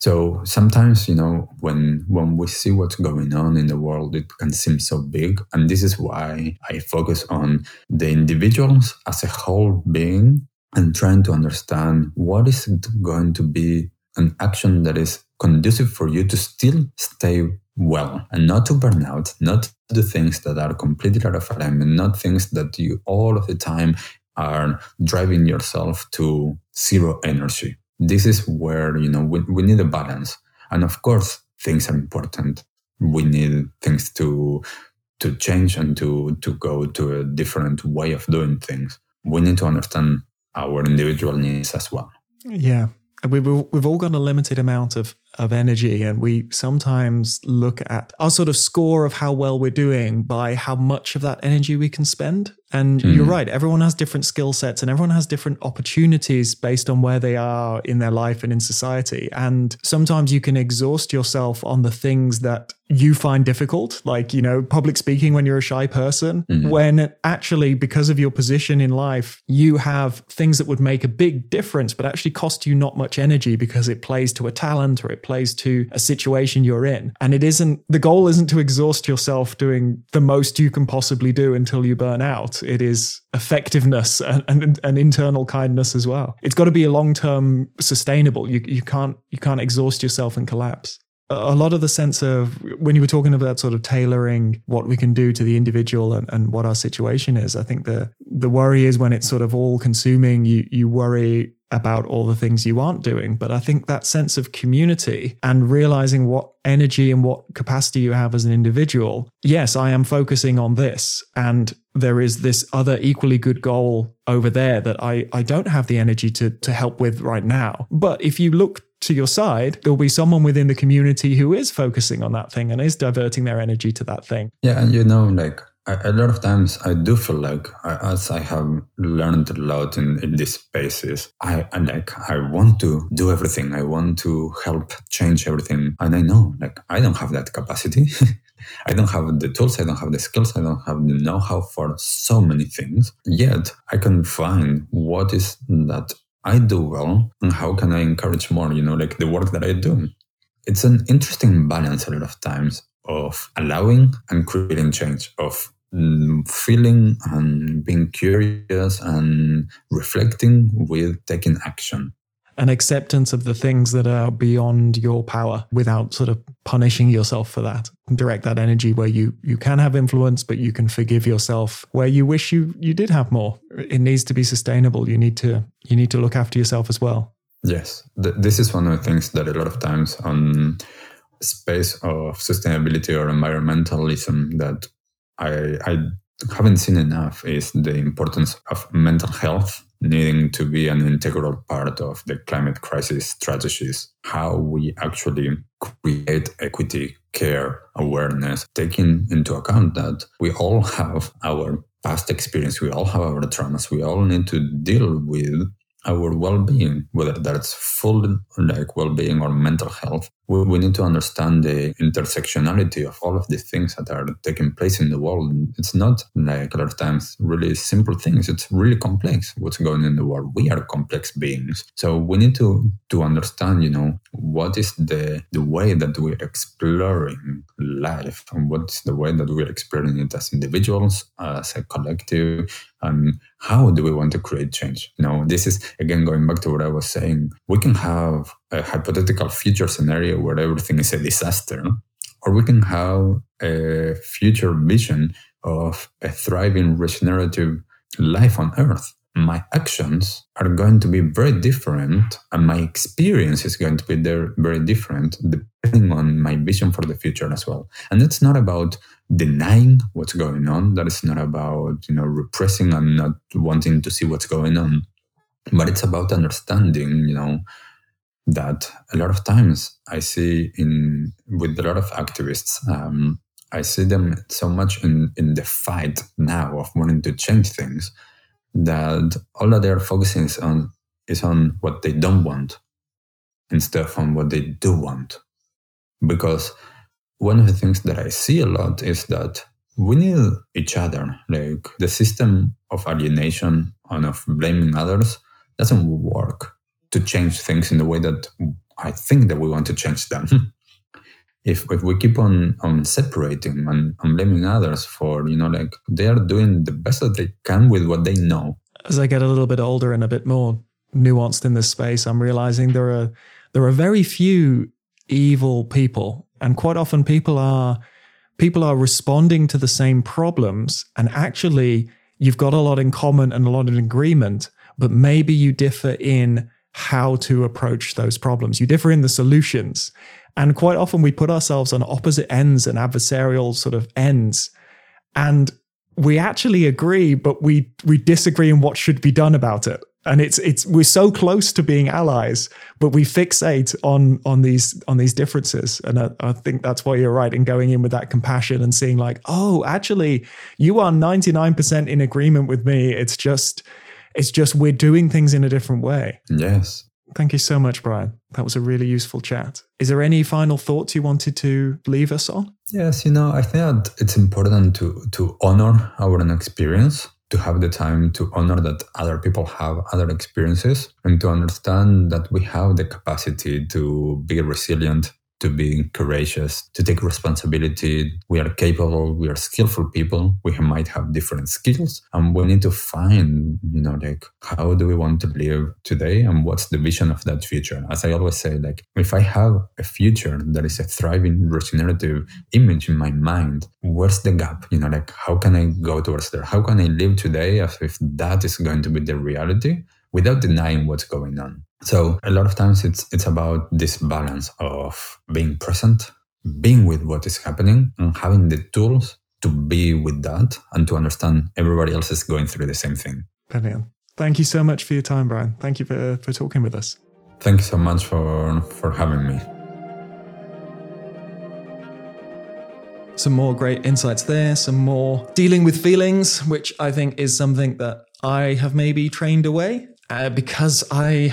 Speaker 3: So sometimes, you know, when when we see what's going on in the world, it can seem so big. And this is why I focus on the individuals as a whole being and trying to understand what is going to be an action that is conducive for you to still stay well and not to burn out, not do things that are completely out of alignment, not things that you all of the time are driving yourself to zero energy. This is where, you know, we, we need a balance. And of course, things are important. We need things to to change and to to go to a different way of doing things. We need to understand our individual needs as well.
Speaker 1: Yeah. We've, we've all got a limited amount of of energy. And we sometimes look at our sort of score of how well we're doing by how much of that energy we can spend. And mm. you're right, everyone has different skill sets and everyone has different opportunities based on where they are in their life and in society. And sometimes you can exhaust yourself on the things that you find difficult, like, you know, public speaking when you're a shy person, mm-hmm. when actually, because of your position in life, you have things that would make a big difference, but actually cost you not much energy because it plays to a talent or it plays to a situation you're in. And it isn't, the goal isn't to exhaust yourself doing the most you can possibly do until you burn out. It is effectiveness and, and, and internal kindness as well. It's got to be a long term sustainable. You, you can't, you can't exhaust yourself and collapse a lot of the sense of when you were talking about sort of tailoring what we can do to the individual and, and what our situation is, I think the the worry is when it's sort of all consuming, you you worry about all the things you aren't doing. But I think that sense of community and realizing what energy and what capacity you have as an individual. Yes, I am focusing on this. And there is this other equally good goal over there that I, I don't have the energy to, to help with right now. But if you look to your side, there'll be someone within the community who is focusing on that thing and is diverting their energy to that thing.
Speaker 3: Yeah. And you know, like a lot of times I do feel like as I have learned a lot in, in these spaces, I, I like, I want to do everything. I want to help change everything. And I know like I don't have that capacity. I don't have the tools. I don't have the skills. I don't have the know-how for so many things. Yet I can find what is that I do well and how can I encourage more, you know, like the work that I do. It's an interesting balance a lot of times of allowing and creating change, of mm, feeling and being curious and reflecting with taking action
Speaker 1: an acceptance of the things that are beyond your power without sort of punishing yourself for that. Direct that energy where you you can have influence, but you can forgive yourself where you wish you you did have more. It needs to be sustainable. You need to you need to look after yourself as well.
Speaker 3: Yes, Th- this is one of the things that a lot of times on space of sustainability or environmentalism that I I haven't seen enough is the importance of mental health needing to be an integral part of the climate crisis strategies, how we actually create equity, care, awareness, taking into account that we all have our past experience, we all have our traumas, we all need to deal with our well-being, whether that's full like well-being or mental health, we, we need to understand the intersectionality of all of the things that are taking place in the world. It's not like a lot of times really simple things. It's really complex what's going on in the world. We are complex beings. So we need to to understand, you know, what is the the way that we're exploring life and what's the way that we're exploring it as individuals, as a collective, and how do we want to create change? You know, this is again going back to what I was saying. We can have a hypothetical future scenario where everything is a disaster, or we can have a future vision of a thriving regenerative life on Earth. My actions are going to be very different, and my experience is going to be there very different depending on my vision for the future as well. And it's not about denying what's going on. That is not about you know repressing and not wanting to see what's going on, but it's about understanding you know that a lot of times I see in with a lot of activists, um, I see them so much in, in the fight now of wanting to change things that all that they're focusing is on is on what they don't want instead of on what they do want. Because one of the things that I see a lot is that we need each other. Like the system of alienation and of blaming others doesn't work to change things in the way that I think that we want to change them. if if we keep on on separating and, blaming others for you know like they are doing the best that they can with what they know.
Speaker 1: As I get a little bit older and a bit more nuanced in this space, I'm realizing there are there are very few evil people. And quite often people are people are responding to the same problems and actually you've got a lot in common and a lot in agreement, but maybe you differ in how to approach those problems. You differ in the solutions. And quite often we put ourselves on opposite ends and adversarial sort of ends. And we actually agree, but we we disagree in what should be done about it. And it's it's we're so close to being allies, but we fixate on on these on these differences. And I, I think that's why you're right in going in with that compassion and seeing like, oh, actually, you are 99% in agreement with me. It's just it's just we're doing things in a different way.
Speaker 3: Yes.
Speaker 1: Thank you so much, Brian. That was a really useful chat. Is there any final thoughts you wanted to leave us on?
Speaker 3: Yes, you know, I think that it's important to to honor our own experience, to have the time to honor that other people have other experiences, and to understand that we have the capacity to be resilient to be courageous, to take responsibility. We are capable, we are skillful people. We might have different skills and we need to find, you know, like how do we want to live today and what's the vision of that future? As I always say, like if I have a future that is a thriving regenerative image in my mind, where's the gap? You know, like how can I go towards there? How can I live today as if that is going to be the reality without denying what's going on? So a lot of times it's it's about this balance of being present, being with what is happening, and having the tools to be with that and to understand everybody else is going through the same thing.
Speaker 1: Brilliant. Thank you so much for your time, Brian. Thank you for, for talking with us.
Speaker 3: Thank you so much for for having me.
Speaker 1: Some more great insights there, some more dealing with feelings, which I think is something that I have maybe trained away uh, because I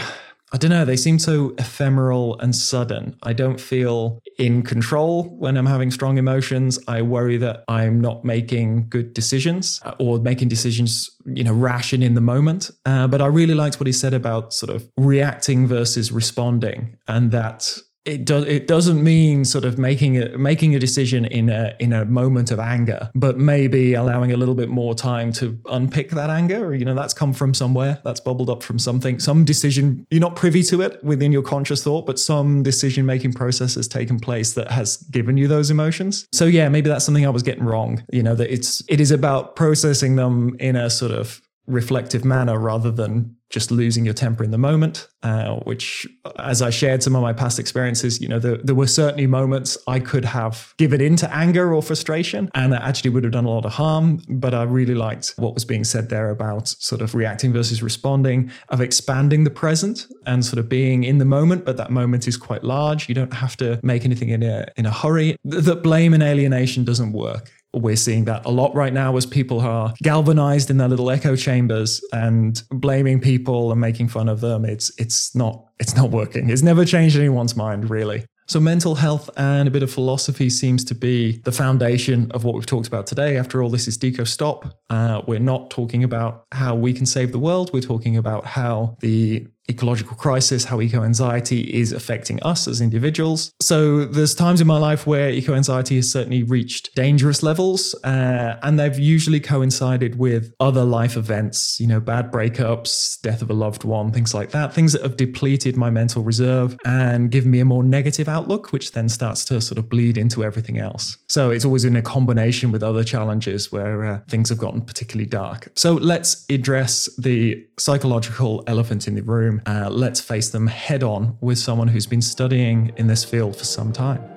Speaker 1: I don't know, they seem so ephemeral and sudden. I don't feel in control when I'm having strong emotions. I worry that I'm not making good decisions uh, or making decisions, you know, rash and in the moment. Uh, but I really liked what he said about sort of reacting versus responding and that it does it doesn't mean sort of making a making a decision in a in a moment of anger but maybe allowing a little bit more time to unpick that anger. You know that's come from somewhere that's bubbled up from something. Some decision you're not privy to it within your conscious thought but some decision making process has taken place that has given you those emotions. So yeah maybe that's something i was getting wrong you know that it's it is about processing them in a sort of reflective manner rather than just losing your temper in the moment, uh, which, as I shared some of my past experiences, you know, there, there, were certainly moments I could have given into anger or frustration, and that actually would have done a lot of harm. But I really liked what was being said there about sort of reacting versus responding, of expanding the present and sort of being in the moment, but that moment is quite large. You don't have to make anything in a in a hurry. That blame and alienation doesn't work we're seeing that a lot right now as people are galvanized in their little echo chambers and blaming people and making fun of them. It's it's not it's not working. It's never changed anyone's mind really. So, mental health and a bit of philosophy seems to be the foundation of what we've talked about today. After all, this is Deco Stop. Uh, we're not talking about how we can save the world. We're talking about how the ecological crisis, how eco anxiety is affecting us as individuals. So there's times in my life where eco anxiety has certainly reached dangerous levels, uh, and they've usually coincided with other life events, you know, bad breakups, death of a loved one, things like that, things that have depleted my mental reserve and given me a more negative outlook, which then starts to sort of bleed into everything else. So it's always in a combination with other challenges where uh, things have gotten particularly dark. So let's address the psychological elephant in the room uh, let's face them head on with someone who's been studying in this field for some time.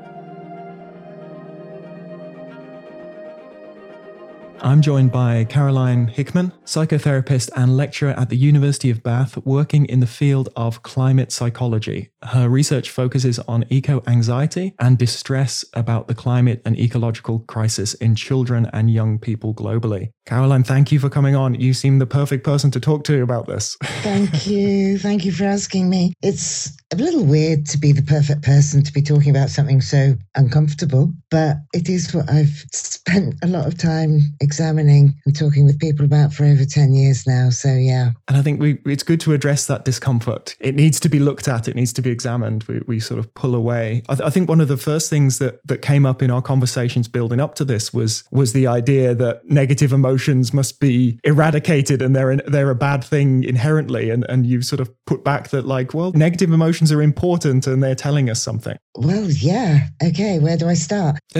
Speaker 1: I'm joined by Caroline Hickman, psychotherapist and lecturer at the University of Bath, working in the field of climate psychology. Her research focuses on eco anxiety and distress about the climate and ecological crisis in children and young people globally. Caroline, thank you for coming on. You seem the perfect person to talk to about this.
Speaker 4: Thank you. Thank you for asking me. It's a little weird to be the perfect person to be talking about something so uncomfortable, but it is what I've spent a lot of time examining and talking with people about for over 10 years now. So, yeah.
Speaker 1: And I think we, it's good to address that discomfort. It needs to be looked at, it needs to be examined. We, we sort of pull away. I, th- I think one of the first things that, that came up in our conversations building up to this was, was the idea that negative emotions must be eradicated and they're, they're a bad thing inherently. And, and you sort of put back that, like, well, negative emotions are important and they're telling us something.
Speaker 4: Well, yeah. Okay, where do I start?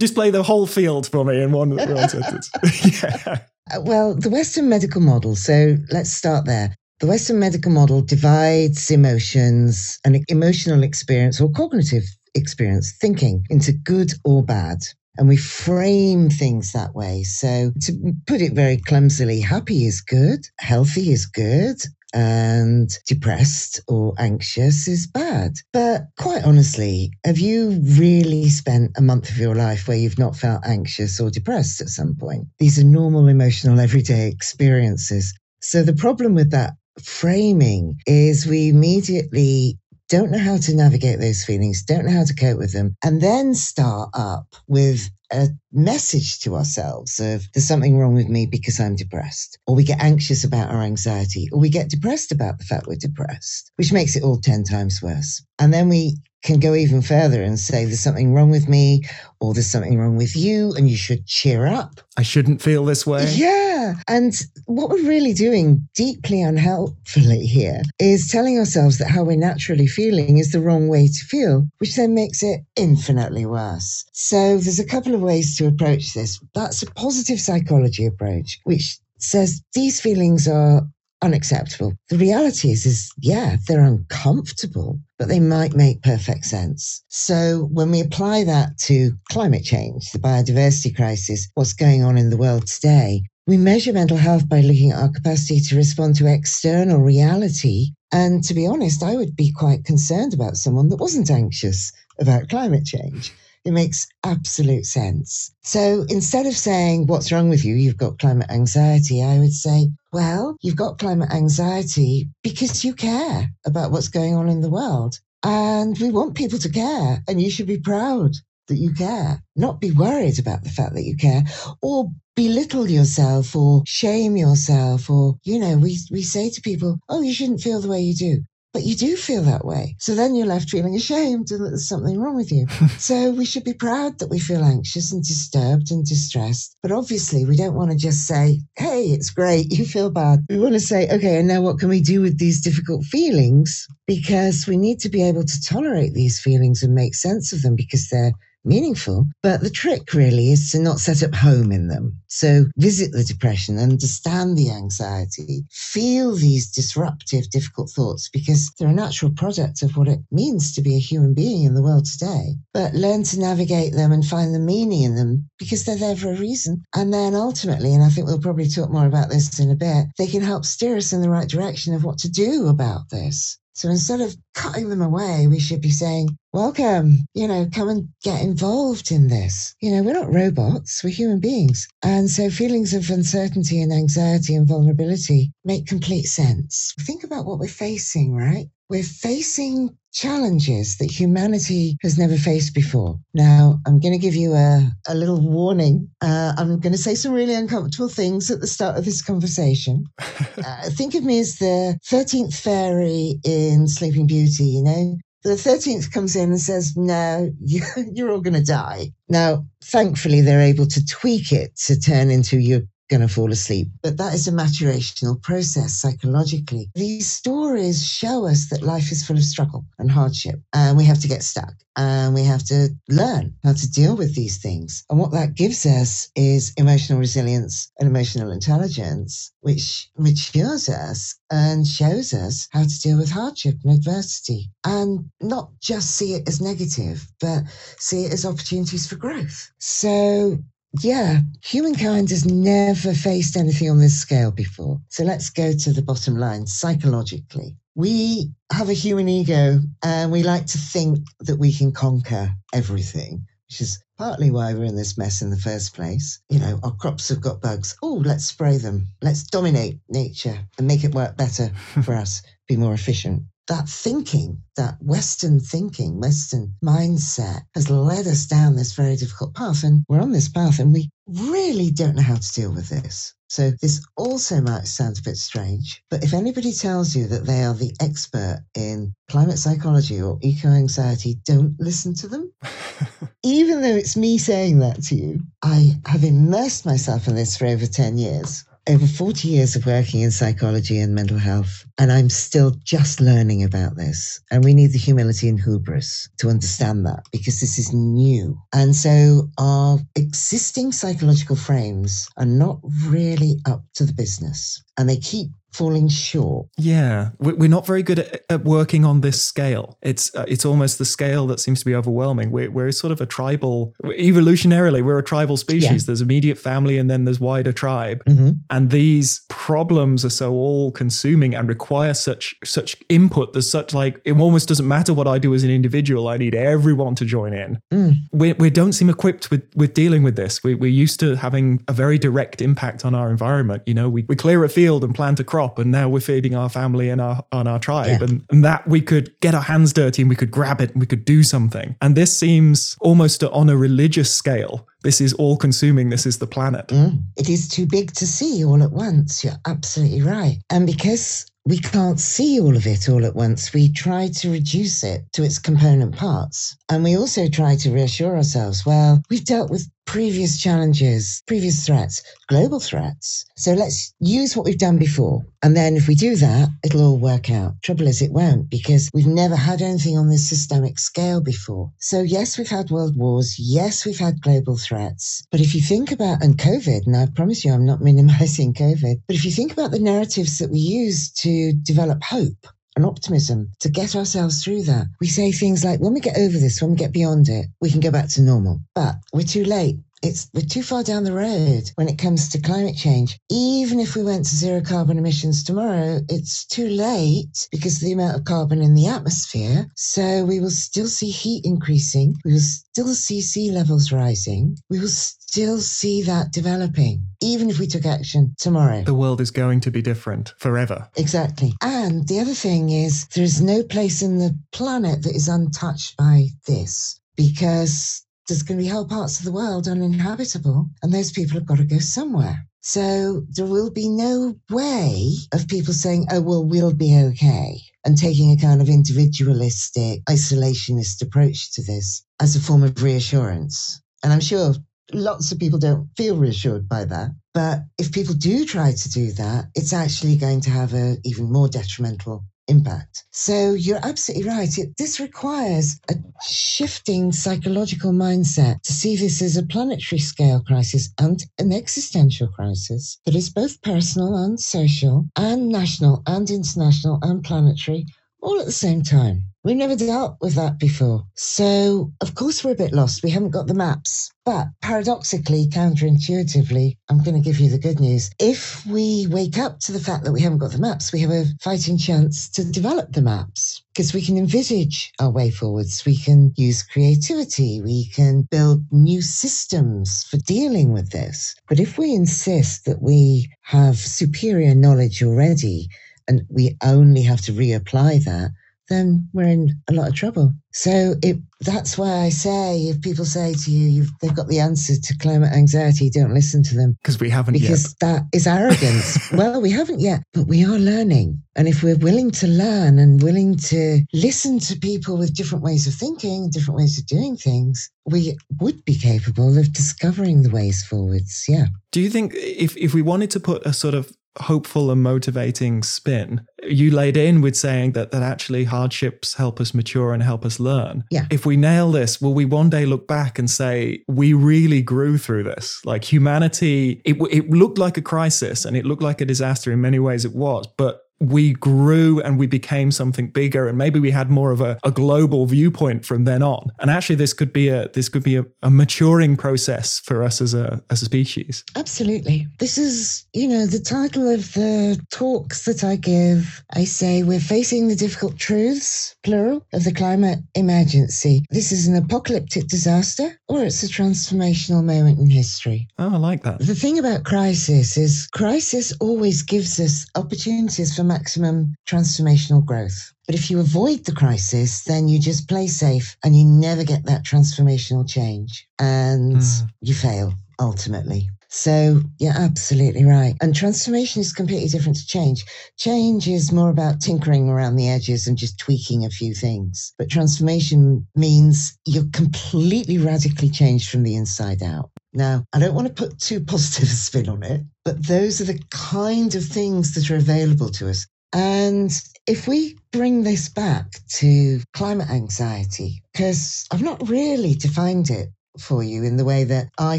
Speaker 1: Just play the whole field for me in one, one sentence.
Speaker 4: yeah. Uh, well, the Western medical model, so let's start there. The Western medical model divides emotions and emotional experience or cognitive experience, thinking, into good or bad. And we frame things that way. So, to put it very clumsily, happy is good, healthy is good, and depressed or anxious is bad. But quite honestly, have you really spent a month of your life where you've not felt anxious or depressed at some point? These are normal, emotional, everyday experiences. So the problem with that framing is we immediately don't know how to navigate those feelings, don't know how to cope with them, and then start up with a message to ourselves of there's something wrong with me because I'm depressed, or we get anxious about our anxiety, or we get depressed about the fact we're depressed, which makes it all 10 times worse. And then we can go even further and say there's something wrong with me or there's something wrong with you and you should cheer up.
Speaker 1: I shouldn't feel this way.
Speaker 4: Yeah. And what we're really doing deeply unhelpfully here is telling ourselves that how we're naturally feeling is the wrong way to feel, which then makes it infinitely worse. So there's a couple of ways to approach this. That's a positive psychology approach, which says these feelings are unacceptable. The reality is, is yeah, they're uncomfortable, but they might make perfect sense. So when we apply that to climate change, the biodiversity crisis, what's going on in the world today, we measure mental health by looking at our capacity to respond to external reality. And to be honest, I would be quite concerned about someone that wasn't anxious about climate change. It makes absolute sense. So instead of saying, What's wrong with you? You've got climate anxiety, I would say, Well, you've got climate anxiety because you care about what's going on in the world. And we want people to care, and you should be proud that you care, not be worried about the fact that you care or belittle yourself or shame yourself or you know we we say to people oh you shouldn't feel the way you do but you do feel that way. So then you're left feeling ashamed and that there's something wrong with you. so we should be proud that we feel anxious and disturbed and distressed. But obviously, we don't want to just say, hey, it's great, you feel bad. We want to say, okay, and now what can we do with these difficult feelings? Because we need to be able to tolerate these feelings and make sense of them because they're meaningful. But the trick really is to not set up home in them. So visit the depression, understand the anxiety, feel these disruptive, difficult thoughts because they're a natural product of what it means to be a human being in the world today. But learn to navigate them and find the meaning in them because they're there for a reason. And then ultimately, and I think we'll probably talk more about this in a bit, they can help steer us in the right direction of what to do about this. So instead of cutting them away, we should be saying, Welcome, you know, come and get involved in this. You know, we're not robots, we're human beings. And so feelings of uncertainty and anxiety and vulnerability make complete sense. Think about what we're facing, right? We're facing challenges that humanity has never faced before. Now, I'm going to give you a, a little warning. Uh, I'm going to say some really uncomfortable things at the start of this conversation. uh, think of me as the 13th fairy in Sleeping Beauty, you know? The 13th comes in and says, No, you're all going to die. Now, thankfully, they're able to tweak it to turn into you're going to fall asleep. But that is a maturational process psychologically. These stories show us that life is full of struggle and hardship, and we have to get stuck and we have to learn how to deal with these things. And what that gives us is emotional resilience and emotional intelligence, which matures us and shows us how to deal with hardship and adversity and not just see it as negative, but see it as opportunities for growth. So yeah, humankind has never faced anything on this scale before. So let's go to the bottom line psychologically. We have a human ego and we like to think that we can conquer everything, which is partly why we're in this mess in the first place. You know, our crops have got bugs. Oh, let's spray them. Let's dominate nature and make it work better for us, be more efficient that thinking, that Western thinking, Western mindset has led us down this very difficult path. And we're on this path and we really don't know how to deal with this. So this also might sound a bit strange, but if anybody tells you that they are the expert in climate psychology or eco anxiety, don't listen to them. Even though it's me saying that to you, I have immersed myself in this for over 10 years over 40 years of working in psychology and mental health, and I'm still just learning about this. And we need the humility and hubris to understand that because this is new. And so our existing psychological frames are not really up to the business and they keep falling short.
Speaker 1: Yeah, we're not very good at, at working on this scale. It's uh, it's almost the scale that seems to be overwhelming. We're, we're sort of a tribal, evolutionarily, we're a tribal species. Yeah. There's immediate family and then there's wider tribe. Mm-hmm. And these problems are so all consuming and require such such input. There's such like, it almost doesn't matter what I do as an individual. I need everyone to join in. Mm. We, we don't seem equipped with, with dealing with this. We, we're used to having a very direct impact on our environment. You know, we, we clear a field and plant a crop crop and now we're feeding our family and our on our tribe yeah. and, and that we could get our hands dirty and we could grab it and we could do something and this seems almost on a religious scale this is all consuming this is the planet
Speaker 4: mm. it is too big to see all at once you're absolutely right and because we can't see all of it all at once. We try to reduce it to its component parts. And we also try to reassure ourselves, well, we've dealt with previous challenges, previous threats, global threats. So let's use what we've done before. And then if we do that, it'll all work out. Trouble is, it won't because we've never had anything on this systemic scale before. So, yes, we've had world wars. Yes, we've had global threats. But if you think about, and COVID, and I promise you I'm not minimizing COVID, but if you think about the narratives that we use to develop hope, and optimism to get ourselves through that. We say things like, when we get over this, when we get beyond it, we can go back to normal. But we're too late it's we're too far down the road when it comes to climate change. Even if we went to zero carbon emissions tomorrow, it's too late because of the amount of carbon in the atmosphere. So we will still see heat increasing. We will still see sea levels rising. We will still see that developing, even if we took action tomorrow.
Speaker 1: The world is going to be different forever.
Speaker 4: Exactly. And the other thing is, there is no place in the planet that is untouched by this because there's going to be whole parts of the world uninhabitable, and those people have got to go somewhere. So there will be no way of people saying, oh, well, we'll be okay, and taking a kind of individualistic, isolationist approach to this as a form of reassurance. And I'm sure lots of people don't feel reassured by that. But if people do try to do that, it's actually going to have an even more detrimental impact. So you're absolutely right. It, this requires a shifting psychological mindset to see this as a planetary scale crisis and an existential crisis that is both personal and social and national and international and planetary all at the same time. We've never dealt with that before. So, of course, we're a bit lost. We haven't got the maps. But paradoxically, counterintuitively, I'm going to give you the good news. If we wake up to the fact that we haven't got the maps, we have a fighting chance to develop the maps because we can envisage our way forwards. We can use creativity. We can build new systems for dealing with this. But if we insist that we have superior knowledge already and we only have to reapply that, then we're in a lot of trouble. So it, that's why I say if people say to you, they've got the answer to climate anxiety, don't listen to them.
Speaker 1: Because we haven't
Speaker 4: because
Speaker 1: yet.
Speaker 4: that is arrogance. well, we haven't yet, but we are learning. And if we're willing to learn and willing to listen to people with different ways of thinking, different ways of doing things, we would be capable of discovering the ways forwards. Yeah.
Speaker 1: Do you think if, if we wanted to put a sort of hopeful and motivating spin. You laid in with saying that that actually hardships help us mature and help us learn.
Speaker 4: Yeah.
Speaker 1: If we nail this, will we one day look back and say we really grew through this? Like humanity, it it looked like a crisis and it looked like a disaster in many ways. It was, but we grew and we became something bigger and maybe we had more of a, a global viewpoint from then on. And actually this could be a this could be a, a, maturing process for us as a as a species.
Speaker 4: Absolutely. This is you know the title of the talks that i give i say we're facing the difficult truths plural of the climate emergency. This is an apocalyptic disaster or it's a transformational moment in history
Speaker 1: oh i like that
Speaker 4: the thing about crisis is crisis always gives us opportunities for maximum transformational growth. But if you avoid the crisis, then you just play safe and you never get that transformational change and mm. you fail ultimately. So you're absolutely right. And transformation is completely different to change. Change is more about tinkering around the edges and just tweaking a few things. But transformation means you're completely radically changed from the inside out. Now, I don't want to put too positive a spin on it, but those are the kind of things that are available to us. And if we bring this back to climate anxiety, because I've not really defined it for you in the way that I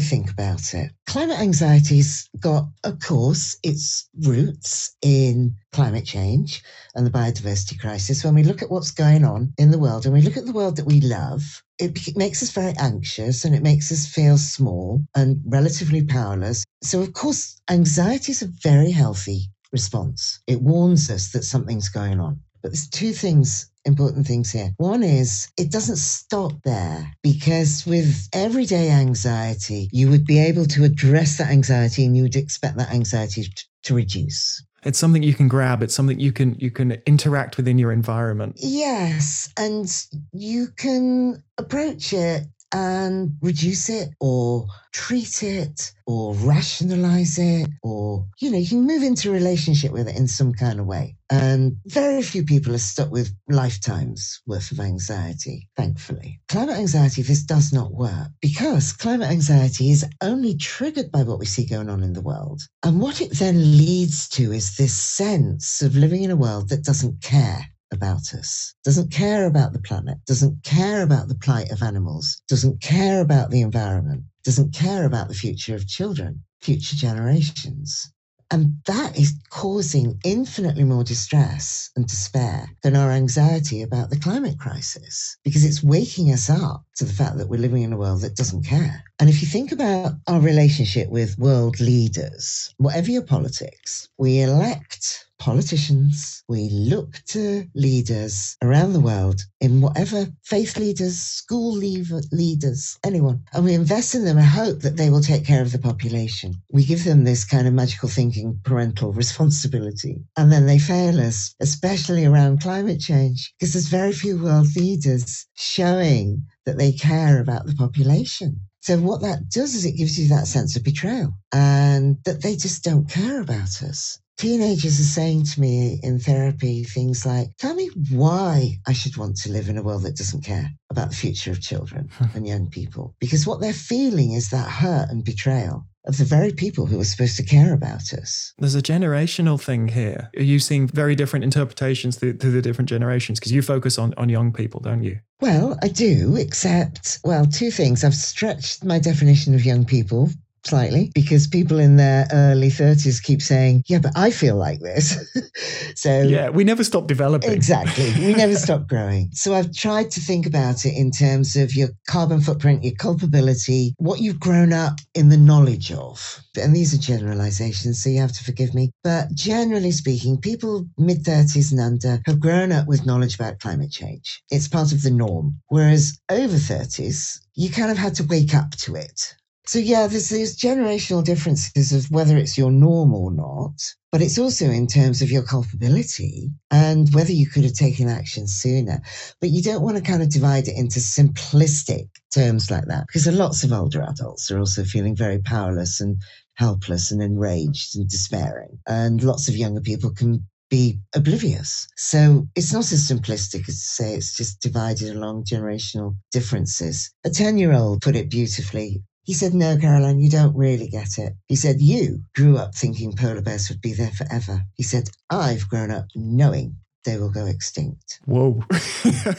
Speaker 4: think about it. Climate anxiety's got, of course, its roots in climate change and the biodiversity crisis. When we look at what's going on in the world and we look at the world that we love, it makes us very anxious and it makes us feel small and relatively powerless. So, of course, anxiety is a very healthy response. It warns us that something's going on. But there's two things important things here. One is it doesn't stop there because with everyday anxiety, you would be able to address that anxiety and you would expect that anxiety to, to reduce.
Speaker 1: It's something you can grab. It's something you can you can interact within your environment.
Speaker 4: Yes, and you can approach it and reduce it or treat it or rationalize it or you know you can move into a relationship with it in some kind of way and very few people are stuck with lifetimes worth of anxiety thankfully climate anxiety this does not work because climate anxiety is only triggered by what we see going on in the world and what it then leads to is this sense of living in a world that doesn't care about us, doesn't care about the planet, doesn't care about the plight of animals, doesn't care about the environment, doesn't care about the future of children, future generations. And that is causing infinitely more distress and despair than our anxiety about the climate crisis because it's waking us up to the fact that we're living in a world that doesn't care. And if you think about our relationship with world leaders, whatever your politics, we elect politicians, we look to leaders around the world in whatever faith leaders, school leaders, anyone, and we invest in them and hope that they will take care of the population. We give them this kind of magical thinking parental responsibility, and then they fail us, especially around climate change, because there's very few world leaders showing that they care about the population. So what that does is it gives you that sense of betrayal and that they just don't care about us. Teenagers are saying to me in therapy things like, tell me why I should want to live in a world that doesn't care about the future of children and young people. Because what they're feeling is that hurt and betrayal of the very people who are supposed to care about us.
Speaker 1: There's a generational thing here. Are you seeing very different interpretations to, to the different generations? Because you focus on, on young people, don't you?
Speaker 4: Well, I do, except, well, two things. I've stretched my definition of young people slightly because people in their early 30s keep saying, Yeah, but I feel like this.
Speaker 1: so, yeah, we never stop developing.
Speaker 4: Exactly. We never stop growing. So, I've tried to think about it in terms of your carbon footprint, your culpability, what you've grown up in the knowledge of. And these are generalizations, so you have to forgive me. But generally speaking, people mid 30s and under have grown up with knowledge about climate change. It's part of the norm. Whereas over 30s, you kind of had to wake up to it so yeah, there's these generational differences of whether it's your norm or not, but it's also in terms of your culpability and whether you could have taken action sooner. But you don't want to kind of divide it into simplistic terms like that because lots of older adults are also feeling very powerless and helpless and enraged and despairing. And lots of younger people can be oblivious. So it's not as simplistic as to say it's just divided along generational differences. A 10 year old put it beautifully he said, No, Caroline, you don't really get it. He said, You grew up thinking polar bears would be there forever. He said, I've grown up knowing they will go extinct.
Speaker 1: Whoa.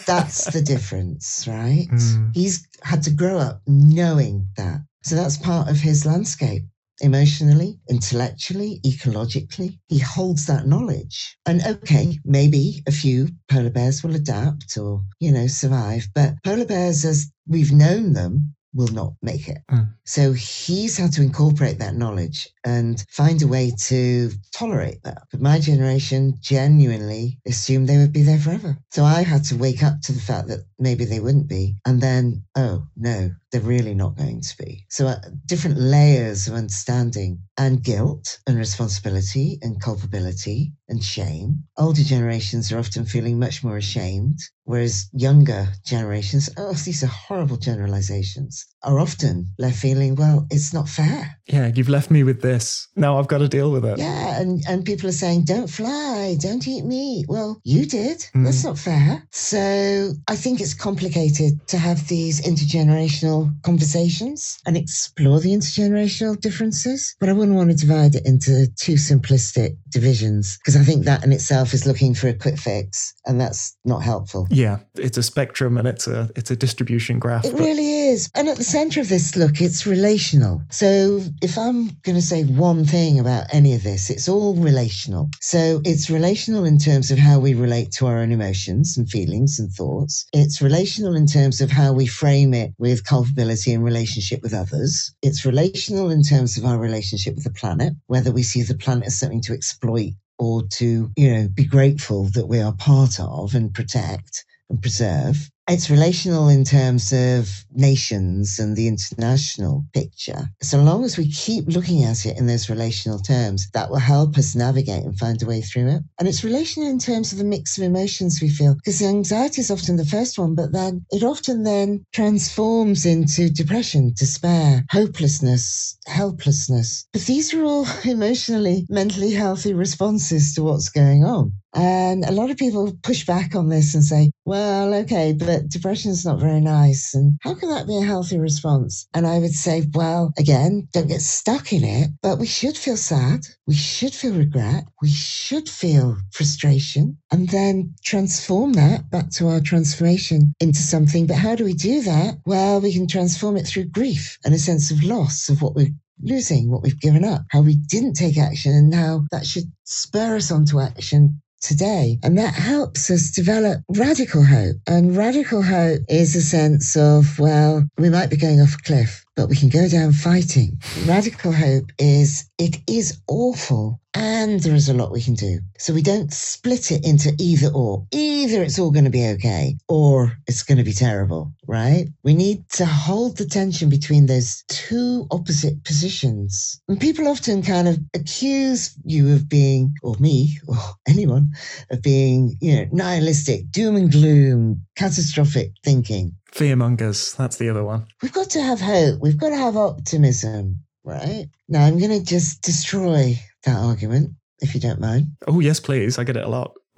Speaker 4: that's the difference, right? Mm. He's had to grow up knowing that. So that's part of his landscape. Emotionally, intellectually, ecologically, he holds that knowledge. And okay, maybe a few polar bears will adapt or, you know, survive, but polar bears, as we've known them, will not make it. Mm. So he's had to incorporate that knowledge and find a way to tolerate that. But my generation genuinely assumed they would be there forever. So I had to wake up to the fact that maybe they wouldn't be. And then, oh no, they're really not going to be. So, uh, different layers of understanding and guilt and responsibility and culpability and shame. Older generations are often feeling much more ashamed, whereas younger generations, oh, these are horrible generalizations, are often left feeling, well, it's not fair.
Speaker 1: Yeah, you've left me with this. Now I've got to deal with it.
Speaker 4: Yeah, and, and people are saying, don't fly, don't eat meat. Well, you did. Mm. That's not fair. So I think it's complicated to have these intergenerational conversations and explore the intergenerational differences. But I wouldn't want to divide it into two simplistic divisions because I think that in itself is looking for a quick fix and that's not helpful.
Speaker 1: Yeah, it's a spectrum and it's a it's a distribution graph.
Speaker 4: It but... really is. And at the center of this look, it's relational. So if I'm going to say one thing about any of this, it's all relational. So it's relational in terms of how we relate to our own emotions and feelings and thoughts. It's relational in terms of how we frame it with culpability and relationship with others. It's relational in terms of our relationship with the planet, whether we see the planet as something to exploit or to, you know, be grateful that we are part of and protect and preserve. It's relational in terms of nations and the international picture. So long as we keep looking at it in those relational terms, that will help us navigate and find a way through it. And it's relational in terms of the mix of emotions we feel, because anxiety is often the first one, but then it often then transforms into depression, despair, hopelessness, helplessness. But these are all emotionally, mentally healthy responses to what's going on. And a lot of people push back on this and say, well, okay, but depression is not very nice. And how can that be a healthy response? And I would say, well, again, don't get stuck in it, but we should feel sad. We should feel regret. We should feel frustration and then transform that back to our transformation into something. But how do we do that? Well, we can transform it through grief and a sense of loss of what we're losing, what we've given up, how we didn't take action, and now that should spur us on to action today. And that helps us develop radical hope. And radical hope is a sense of, well, we might be going off a cliff, but we can go down fighting. Radical hope is it is awful and there is a lot we can do. So we don't split it into either or. Either it's all going to be okay or it's going to be terrible, right? We need to hold the tension between those two opposite positions. And people often kind of accuse you of being, or me, or anyone, of being, you know, nihilistic, doom and gloom, catastrophic thinking.
Speaker 1: Fearmongers, that's the other one.
Speaker 4: We've got to have hope. We've got to have optimism, right? Now I'm going to just destroy that argument, if you don't mind.
Speaker 1: Oh, yes, please. I get it a lot.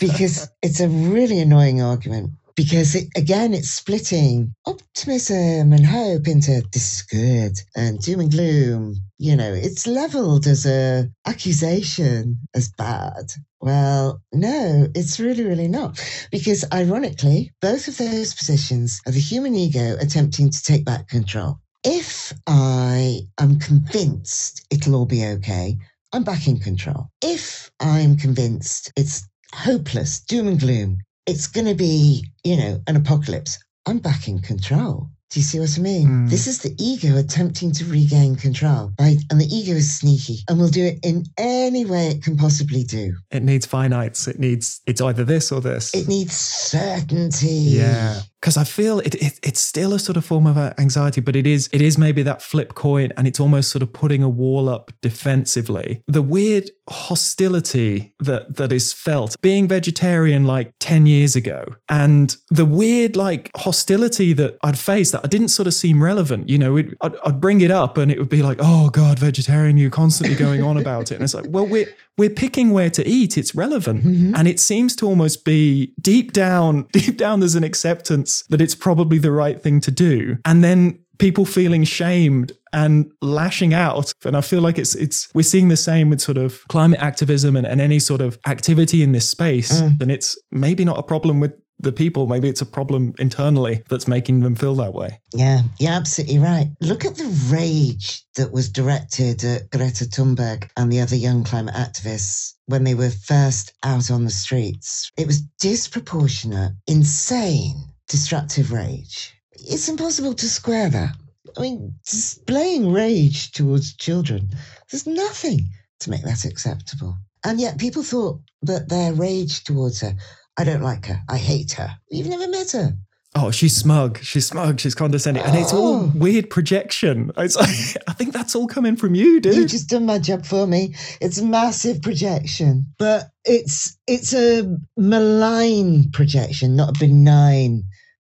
Speaker 4: because it's a really annoying argument. Because it, again, it's splitting optimism and hope into this is good and doom and gloom. You know, it's leveled as a accusation as bad. Well, no, it's really, really not. Because ironically, both of those positions are the human ego attempting to take back control. If I am convinced it'll all be okay, I'm back in control. If I'm convinced it's hopeless, doom and gloom, it's going to be, you know, an apocalypse, I'm back in control. Do you see what I mean? Mm. This is the ego attempting to regain control, right? And the ego is sneaky and will do it in any way it can possibly do.
Speaker 1: It needs finites. It needs, it's either this or this.
Speaker 4: It needs certainty.
Speaker 1: Yeah because I feel it, it, it's still a sort of form of anxiety, but it is it is maybe that flip coin, and it's almost sort of putting a wall up defensively. The weird hostility that that is felt being vegetarian like ten years ago, and the weird like hostility that I'd face that I didn't sort of seem relevant. You know, I'd, I'd bring it up, and it would be like, "Oh God, vegetarian! You're constantly going on about it," and it's like, well, we're we're picking where to eat. It's relevant. Mm-hmm. And it seems to almost be deep down, deep down, there's an acceptance that it's probably the right thing to do. And then people feeling shamed and lashing out. And I feel like it's it's we're seeing the same with sort of climate activism and, and any sort of activity in this space. Mm. And it's maybe not a problem with the people. Maybe it's a problem internally that's making them feel that way.
Speaker 4: Yeah, you're absolutely right. Look at the rage that was directed at Greta Thunberg and the other young climate activists when they were first out on the streets. It was disproportionate, insane, destructive rage. It's impossible to square that. I mean, displaying rage towards children, there's nothing to make that acceptable. And yet people thought that their rage towards her I don't like her. I hate her. You've never met her.
Speaker 1: Oh, she's smug. She's smug. She's condescending, and it's all
Speaker 4: Oh.
Speaker 1: weird projection. It's, I think that's all coming from you, dude.
Speaker 4: You just done my job for me. It's massive projection, but it's it's a malign projection, not a benign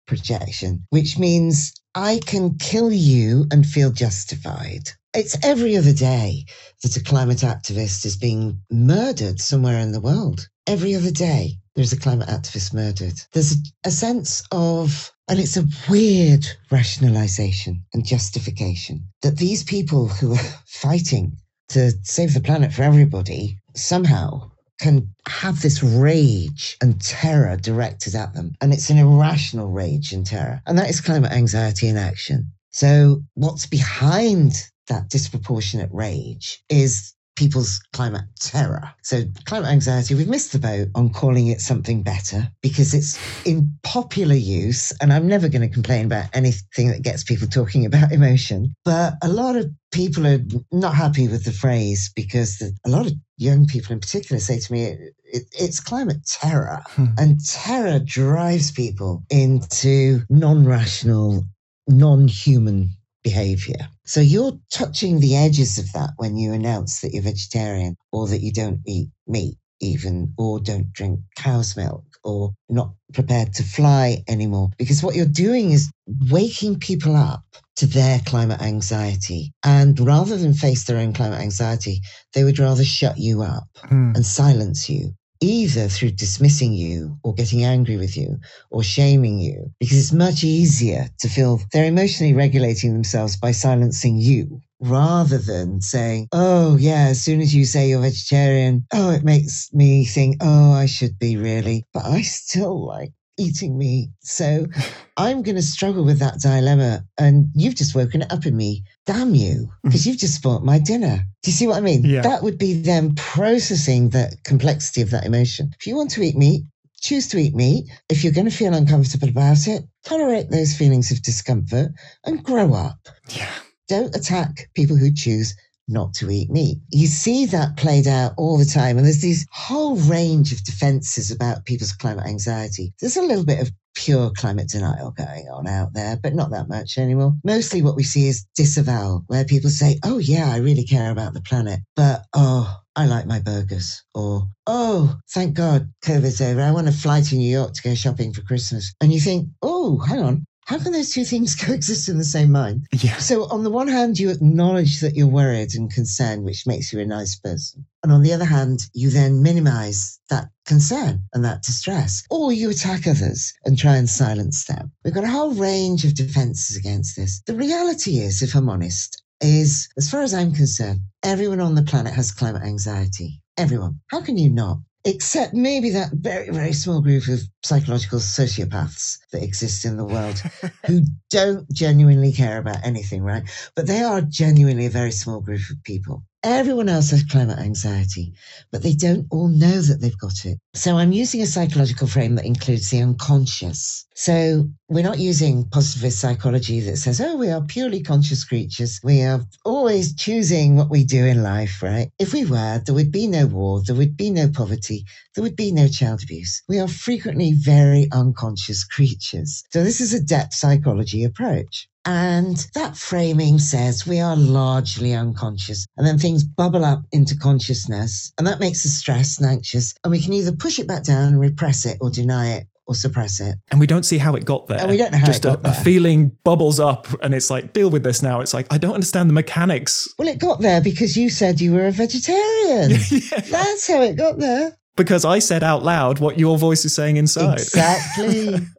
Speaker 4: projection, which means I can kill you and feel justified. It's every other day that a climate activist is being murdered somewhere in the world. Every other day, there's a climate activist murdered. There's a, a sense of, and it's a weird rationalization and justification that these people who are fighting to save the planet for everybody somehow can have this rage and terror directed at them. And it's an irrational rage and terror. And that is climate anxiety in action. So, what's behind that disproportionate rage is people's climate terror. So, climate anxiety, we've missed the boat on calling it something better because it's in popular use. And I'm never going to complain about anything that gets people talking about emotion. But a lot of people are not happy with the phrase because a lot of young people in particular say to me, it, it, it's climate terror.
Speaker 1: Hmm.
Speaker 4: And terror drives people into non rational, non human behavior. So you're touching the edges of that when you announce that you're vegetarian or that you don't eat meat, even, or don't drink cow's milk or not prepared to fly anymore. Because what you're doing is waking people up to their climate anxiety. And rather than face their own climate anxiety, they would rather shut you up
Speaker 1: Hmm.
Speaker 4: and silence you, either through dismissing you or getting angry with you or shaming you, because it's much easier to feel they're emotionally regulating themselves by silencing you. Rather than saying, oh, yeah, as soon as you say you're vegetarian, oh, it makes me think, oh, I should be really, but I still like eating me. So I'm going to struggle with that dilemma. And you've just woken it up in me. Damn you, mm. because you've just spoilt my dinner. Do you see what I mean?
Speaker 1: Yeah.
Speaker 4: That would be them processing the complexity of that emotion. If you want to eat meat, choose to eat meat. If you're going to feel uncomfortable about it, tolerate those feelings of discomfort and grow up.
Speaker 1: Yeah.
Speaker 4: Don't attack people who choose not to eat meat. You see that played out all the time. And there's this whole range of defenses about people's climate anxiety. There's a little bit of pure climate denial going on out there, but not that much anymore. Mostly what we see is disavowal, where people say, oh, yeah, I really care about the planet, but oh, I like my burgers. Or, oh, thank God COVID's over. I want to fly to New York to go shopping for Christmas. And you think, oh, hang on. How can those two things coexist in the same mind?
Speaker 1: Yeah.
Speaker 4: So, on the one hand, you acknowledge that you're worried and concerned, which makes you a nice person. And on the other hand, you then minimize that concern and that distress, or you attack others and try and silence them. We've got a whole range of defenses against this. The reality is, if I'm honest, is as far as I'm concerned, everyone on the planet has climate anxiety. Everyone. How can you not? Except maybe that very, very small group of psychological sociopaths that exist in the world who don't genuinely care about anything, right? But they are genuinely a very small group of people. Everyone else has climate anxiety, but they don't all know that they've got it. So I'm using a psychological frame that includes the unconscious. So we're not using positivist psychology that says, oh, we are purely conscious creatures. We are always choosing what we do in life, right? If we were, there would be no war, there would be no poverty, there would be no child abuse. We are frequently very unconscious creatures. So this is a depth psychology approach. And that framing says we are largely unconscious. And then things bubble up into consciousness. And that makes us stressed and anxious. And we can either push it back down and repress it or deny it or suppress it.
Speaker 1: And we don't see how it got there.
Speaker 4: And we don't know how
Speaker 1: Just
Speaker 4: it got
Speaker 1: a, a feeling bubbles up and it's like, deal with this now. It's like, I don't understand the mechanics.
Speaker 4: Well, it got there because you said you were a vegetarian.
Speaker 1: Yeah.
Speaker 4: That's how it got there.
Speaker 1: Because I said out loud what your voice is saying inside.
Speaker 4: Exactly.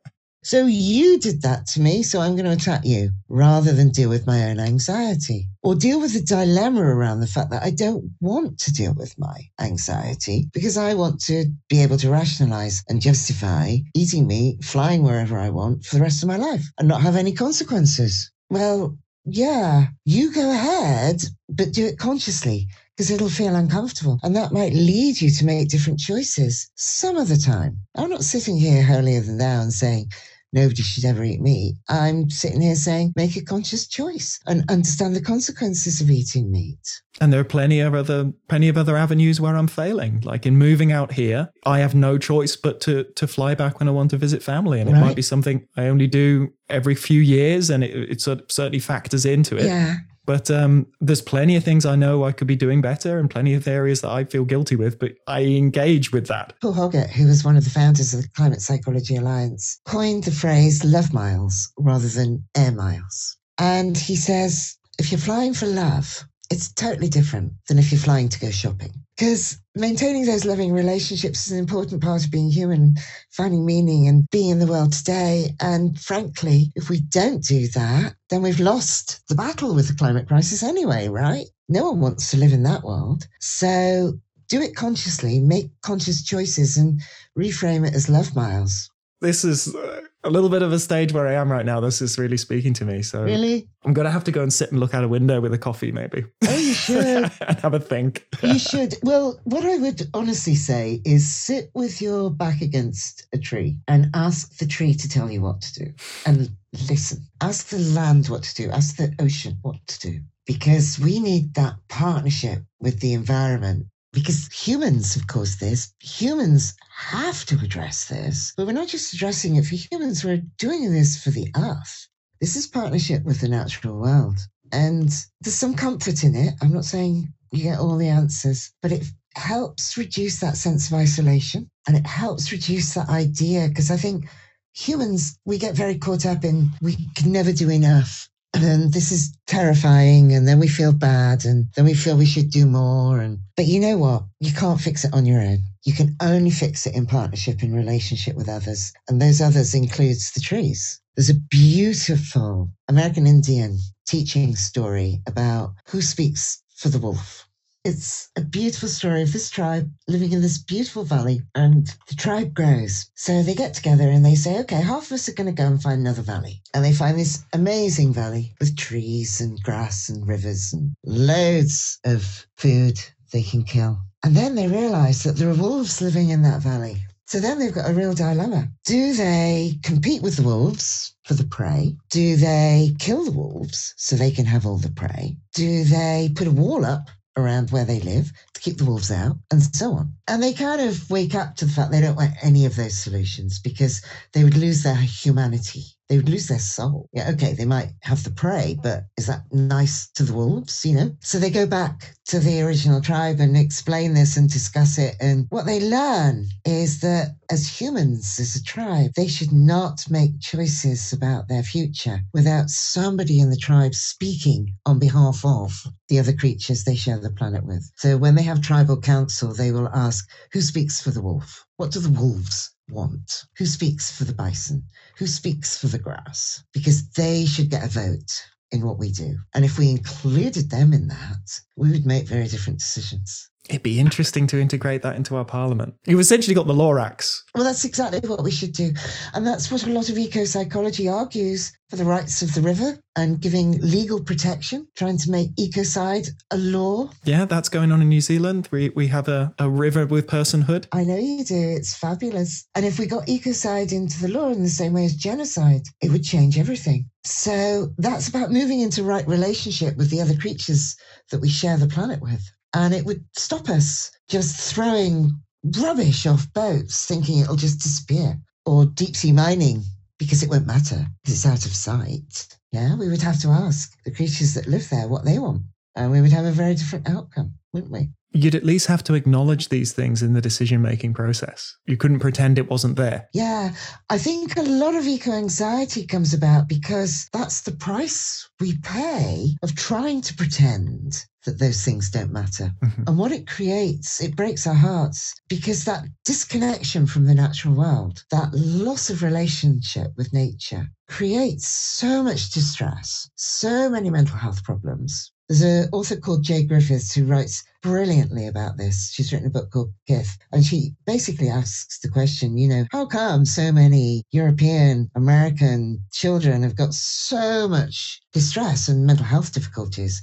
Speaker 4: so you did that to me, so I'm going to attack you rather than deal with my own anxiety or deal with the dilemma around the fact that I don't want to deal with my anxiety because I want to be able to rationalize and justify eating meat, flying wherever I want for the rest of my life and not have any consequences. Well, yeah, you go ahead, but do it consciously because it'll feel uncomfortable. And that might lead you to make different choices some of the time. I'm not sitting here holier than thou and saying, nobody should ever eat meat. I'm sitting here saying make a conscious choice and understand the consequences of eating meat.
Speaker 1: And there are plenty of other plenty of other avenues where I'm failing. Like in moving out here, I have no choice but to to fly back when I want to visit family, and it might be something I only do every few years, and it, it sort of certainly factors into it.
Speaker 4: Yeah.
Speaker 1: But um, there's plenty of things I know I could be doing better, and plenty of areas that I feel guilty with. But I engage with that.
Speaker 4: Paul Hoggett, who was one of the founders of the Climate Psychology Alliance, coined the phrase love miles rather than air miles. And he says, if you're flying for love, it's totally different than if you're flying to go shopping. Because maintaining those loving relationships is an important part of being human, finding meaning and being in the world today. And frankly, if we don't do that, then we've lost the battle with the climate crisis anyway, right? No one wants to live in that world. So do it consciously, make conscious choices, and reframe it as love miles.
Speaker 1: This is uh, a little bit of a stage where I am right now. This is really speaking to me. So
Speaker 4: Really?
Speaker 1: I'm going to have to go and sit and look out a window with a coffee, maybe.
Speaker 4: Oh, you should.
Speaker 1: and have a think.
Speaker 4: you should. Well, what I would honestly say is sit with your back against a tree and ask the tree to tell you what to do and listen. Ask the land what to do, ask the ocean what to do. Because we need that partnership with the environment because humans have caused this. Humans have to address this, but we're not just addressing it for humans, we're doing this for the earth. This is partnership with the natural world. And there's some comfort in it. I'm not saying you get all the answers, but it helps reduce that sense of isolation and it helps reduce that idea because I think humans, we get very caught up in we can never do enough. And this is terrifying. And then we feel bad. And then we feel we should do more. And, but you know what? You can't fix it on your own. You can only fix it in partnership, in relationship with others. And those others includes the trees. There's a beautiful American Indian teaching story about who speaks for the wolf. It's a beautiful story of this tribe living in this beautiful valley, and the tribe grows. So they get together and they say, okay, half of us are going to go and find another valley. And they find this amazing valley with trees and grass and rivers and loads of food they can kill. And then they realize that there are wolves living in that valley. So then they've got a real dilemma. Do they compete with the wolves for the prey? Do they kill the wolves so they can have all the prey? Do they put a wall up around where they live to keep the wolves out and so on? And they kind of wake up to the fact they don't want any of those solutions because they would lose their humanity. They would lose their soul. Yeah, okay, they might have the prey, but is that nice to the wolves, you know? So they go back to the original tribe and explain this and discuss it. And what they learn is that as humans, as a tribe, they should not make choices about their future without somebody in the tribe speaking on behalf of the other creatures they share the planet with. So when they have tribal council, they will ask, who speaks for the wolf? What do the wolves want? Who speaks for the bison? Who speaks for the grass? Because they should get a vote in what we do. And if we included them in that, we would make very different decisions.
Speaker 1: It'd be interesting to integrate that into our parliament. You've essentially got the Lorax.
Speaker 4: Well, that's exactly what we should do. And that's what a lot of eco psychology argues for the rights of the river and giving legal protection, trying to make ecocide a law.
Speaker 1: Yeah, that's going on in New Zealand. We we have a, a river with personhood.
Speaker 4: I know you do. It's fabulous. And if we got ecocide into the law in the same way as genocide, it would change everything. So that's about moving into right relationship with the other creatures that we share the planet with. And it would stop us just throwing rubbish off boats thinking it'll just disappear or deep sea mining because it won't matter because it's out of sight. Yeah, we would have to ask the creatures that live there what they want. And we would have a very different outcome, wouldn't we?
Speaker 1: You'd at least have to acknowledge these things in the decision making process. You couldn't pretend it wasn't there.
Speaker 4: Yeah, I think a lot of eco anxiety comes about because that's the price we pay of trying to pretend that those things don't matter.
Speaker 1: Mhm.
Speaker 4: And what it creates, it breaks our hearts because that disconnection from the natural world, that loss of relationship with nature, creates so much distress, so many mental health problems. There's an author called Jay Griffiths who writes brilliantly about this. She's written a book called Kith, and she basically asks the question, you know, how come so many European American children have got so much distress and mental health difficulties?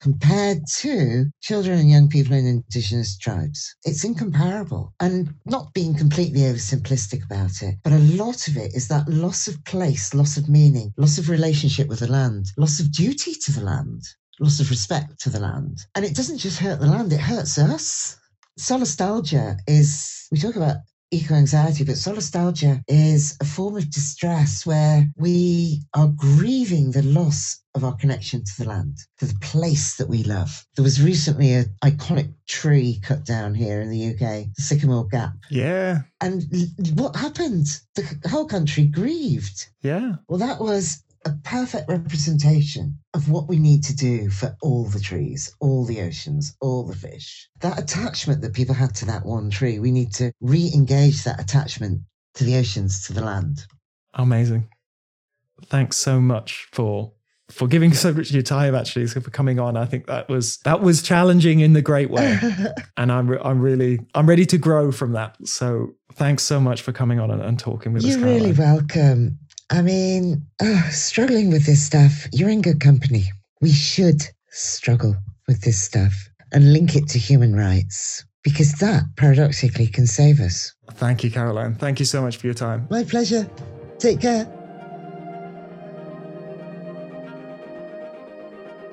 Speaker 4: compared to children and young people in indigenous tribes. It's incomparable. And not being completely oversimplistic about it, but a lot of it is that loss of place, loss of meaning, loss of relationship with the land, loss of duty to the land, loss of respect to the land. And it doesn't just hurt the land, it hurts us. Solastalgia is, we talk about eco anxiety, but solastalgia is a form of distress where we are grieving the loss of our connection to the land, to the place that we love. There was recently an iconic tree cut down here in the UK, the Sycamore Gap.
Speaker 1: Yeah.
Speaker 4: And what happened? The whole country grieved.
Speaker 1: Yeah.
Speaker 4: Well, that was a perfect representation of what we need to do for all the trees, all the oceans, all the fish. That attachment that people had to that one tree, we need to re engage that attachment to the oceans, to the land.
Speaker 1: Amazing. Thanks so much for for giving so much of your time actually for coming on i think that was that was challenging in the great way and i'm re- i'm really i'm ready to grow from that so thanks so much for coming on and, and talking with
Speaker 4: You're
Speaker 1: us
Speaker 4: You're really welcome I mean, oh, struggling with this stuff, you're in good company. We should struggle with this stuff and link it to human rights because that paradoxically can save us.
Speaker 1: Thank you, Caroline. Thank you so much for your time.
Speaker 4: My pleasure. Take care.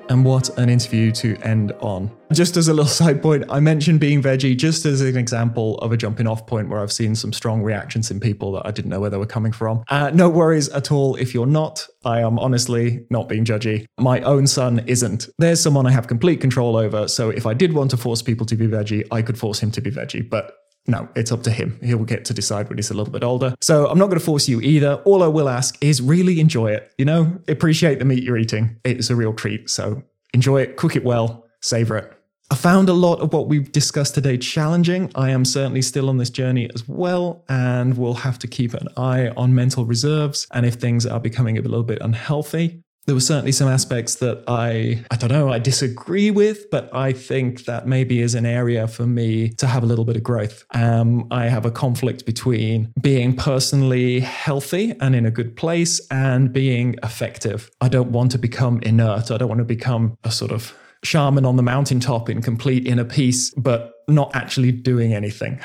Speaker 1: And what an interview to end on. Just as a little side point, I mentioned being veggie just as an example of a jumping off point where I've seen some strong reactions in people that I didn't know where they were coming from. Uh, no worries at all if you're not. I am honestly not being judgy. My own son isn't. There's someone I have complete control over. So if I did want to force people to be veggie, I could force him to be veggie. But no, it's up to him. He'll get to decide when he's a little bit older. So I'm not going to force you either. All I will ask is really enjoy it. You know, appreciate the meat you're eating. It's a real treat. So enjoy it, cook it well, savor it. I found a lot of what we've discussed today challenging. I am certainly still on this journey as well, and we'll have to keep an eye on mental reserves and if things are becoming a little bit unhealthy there were certainly some aspects that I, I don't know, I disagree with, but I think that maybe is an area for me to have a little bit of growth. Um, I have a conflict between being personally healthy and in a good place and being effective. I don't want to become inert. I don't want to become a sort of shaman on the mountaintop in complete inner peace, but not actually doing anything.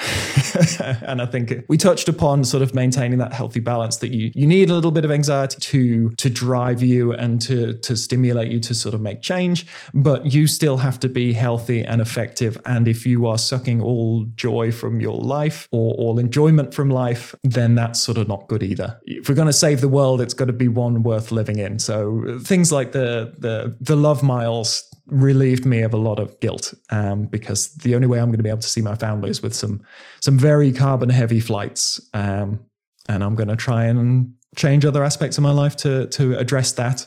Speaker 1: and I think we touched upon sort of maintaining that healthy balance that you you need a little bit of anxiety to to drive you and to to stimulate you to sort of make change, but you still have to be healthy and effective. And if you are sucking all joy from your life or all enjoyment from life, then that's sort of not good either. If we're going to save the world, it's got to be one worth living in. So things like the the the love miles relieved me of a lot of guilt um, because the only way I'm going to be able to see my family is with some some very carbon heavy flights, um, and I'm going to try and change other aspects of my life to to address that.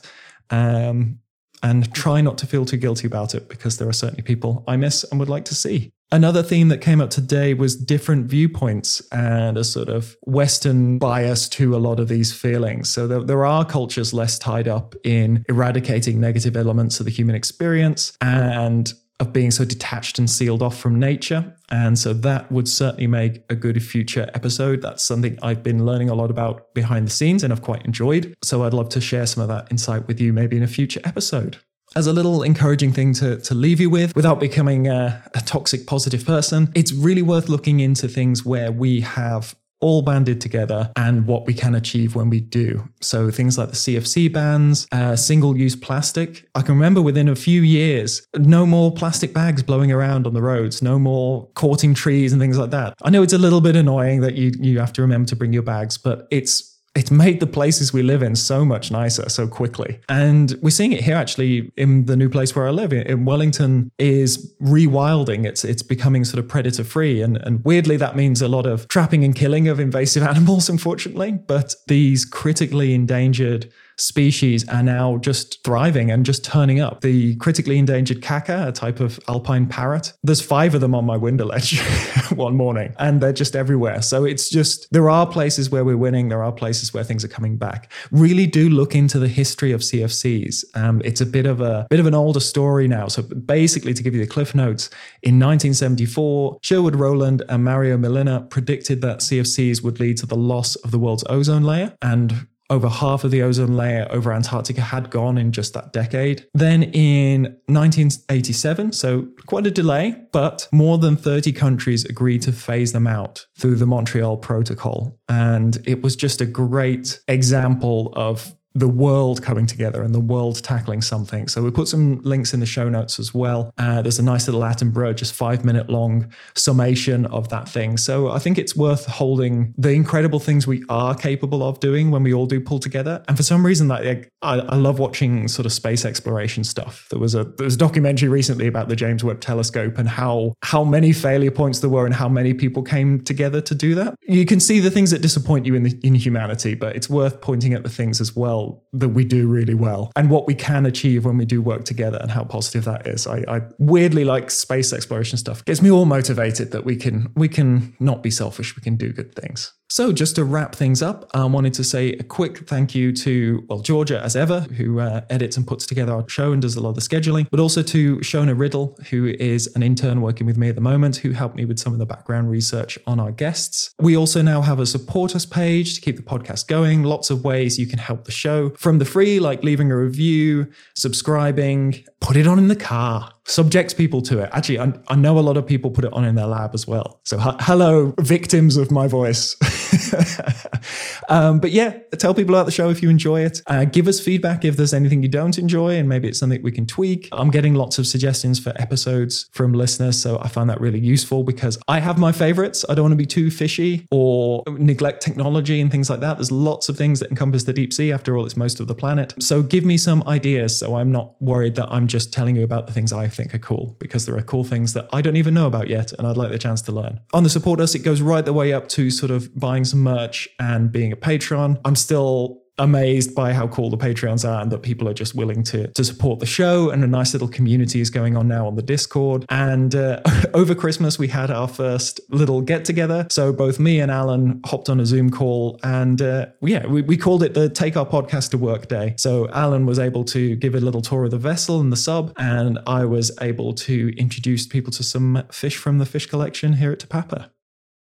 Speaker 1: Um, and try not to feel too guilty about it because there are certainly people I miss and would like to see. Another theme that came up today was different viewpoints and a sort of Western bias to a lot of these feelings. So there, there, are cultures less tied up in eradicating negative elements of the human experience and of being so detached and sealed off from nature. And so that would certainly make a good future episode. That's something I've been learning a lot about behind the scenes and I've quite enjoyed. So I'd love to share some of that insight with you maybe in a future episode. As a little encouraging thing to, to leave you with without becoming a, a toxic positive person, it's really worth looking into things where we have all banded together and what we can achieve when we do. So things like the CFC bans, uh, single use plastic. I can remember within a few years, no more plastic bags blowing around on the roads, no more courting trees and things like that. I know it's a little bit annoying that you, you have to remember to bring your bags, but it's it's made the places we live in so much nicer so quickly. And we're seeing it here actually in the new place where I live. In Wellington is rewilding. It's it's becoming sort of predator free. And, and weirdly, that means a lot of trapping and killing of invasive animals, unfortunately. But these critically endangered species are now just thriving and just turning up. The critically endangered kaka, a type of alpine parrot, there's five of them on my window ledge one morning, and they're just everywhere. So it's just, there are places where we're winning, there are places where things are coming back. Really do look into the history of CFCs. Um, it's a bit of a bit of an older story now. So basically, to give you the cliff notes, in 1974, Sherwood Rowland and Mario Molina predicted that CFCs would lead to the loss of the world's ozone layer. And over half of the ozone layer over Antarctica had gone in just that decade. Then in 1987, so quite a delay, but more than 30 countries agreed to phase them out through the Montreal Protocol. And it was just a great example of the world coming together and the world tackling something. So we put some links in the show notes as well. Uh, there's a nice little Attenborough, just five minute long summation of that thing. So I think it's worth holding the incredible things we are capable of doing when we all do pull together. And for some reason, like, I, I, love watching sort of space exploration stuff. There was a there was a documentary recently about the James Webb Telescope and how how many failure points there were and how many people came together to do that. You can see the things that disappoint you in the, in humanity, but it's worth pointing at the things as well that we do really well and what we can achieve when we do work together and how positive that is. I, I weirdly like space exploration stuff. Gets me all motivated that we can we can not be selfish. We can do good things. So, just to wrap things up, I wanted to say a quick thank you to, well, Georgia, as ever, who uh, edits and puts together our show and does a lot of the scheduling, but also to Shona Riddle, who is an intern working with me at the moment, who helped me with some of the background research on our guests. We also now have a support us page to keep the podcast going. Lots of ways you can help the show from the free, like leaving a review, subscribing, put it on in the car, subjects people to it. Actually, I, I know a lot of people put it on in their lab as well. So, hello, victims of my voice. um, but yeah, tell people about the show if you enjoy it. Uh, give us feedback if there's anything you don't enjoy, and maybe it's something we can tweak. I'm getting lots of suggestions for episodes from listeners, so I find that really useful because I have my favorites. I don't want to be too fishy or neglect technology and things like that. There's lots of things that encompass the deep sea. After all, it's most of the planet. So give me some ideas so I'm not worried that I'm just telling you about the things I think are cool because there are cool things that I don't even know about yet and I'd like the chance to learn. On the support us, it goes right the way up to sort of buying some merch and being a patron. I'm still amazed by how cool the Patreons are and that people are just willing to, to support the show. And a nice little community is going on now on the Discord. And uh, over Christmas, we had our first little get together. So both me and Alan hopped on a Zoom call and uh, yeah, we, we called it the Take Our Podcast to Work Day. So Alan was able to give a little tour of the vessel and the sub, and I was able to introduce people to some fish from the fish collection here at Te Papa.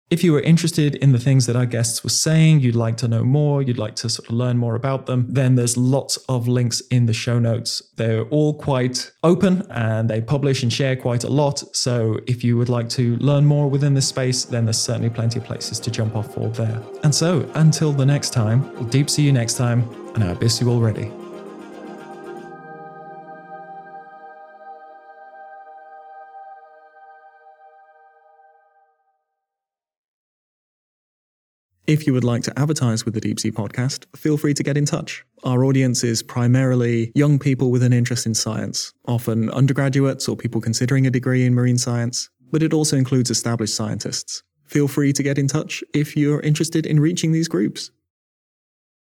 Speaker 1: If you were interested in the things that our guests were saying, you'd like to know more, you'd like to sort of learn more about them, then there's lots of links in the show notes. They're all quite open and they publish and share quite a lot. So if you would like to learn more within this space, then there's certainly plenty of places to jump off for there. And so until the next time, we'll deep see you next time, and I abyss you already. If you would like to advertise with the Deep Sea podcast, feel free to get in touch. Our audience is primarily young people with an interest in science, often undergraduates or people considering a degree in marine science, but it also includes established scientists. Feel free to get in touch if you're interested in reaching these groups.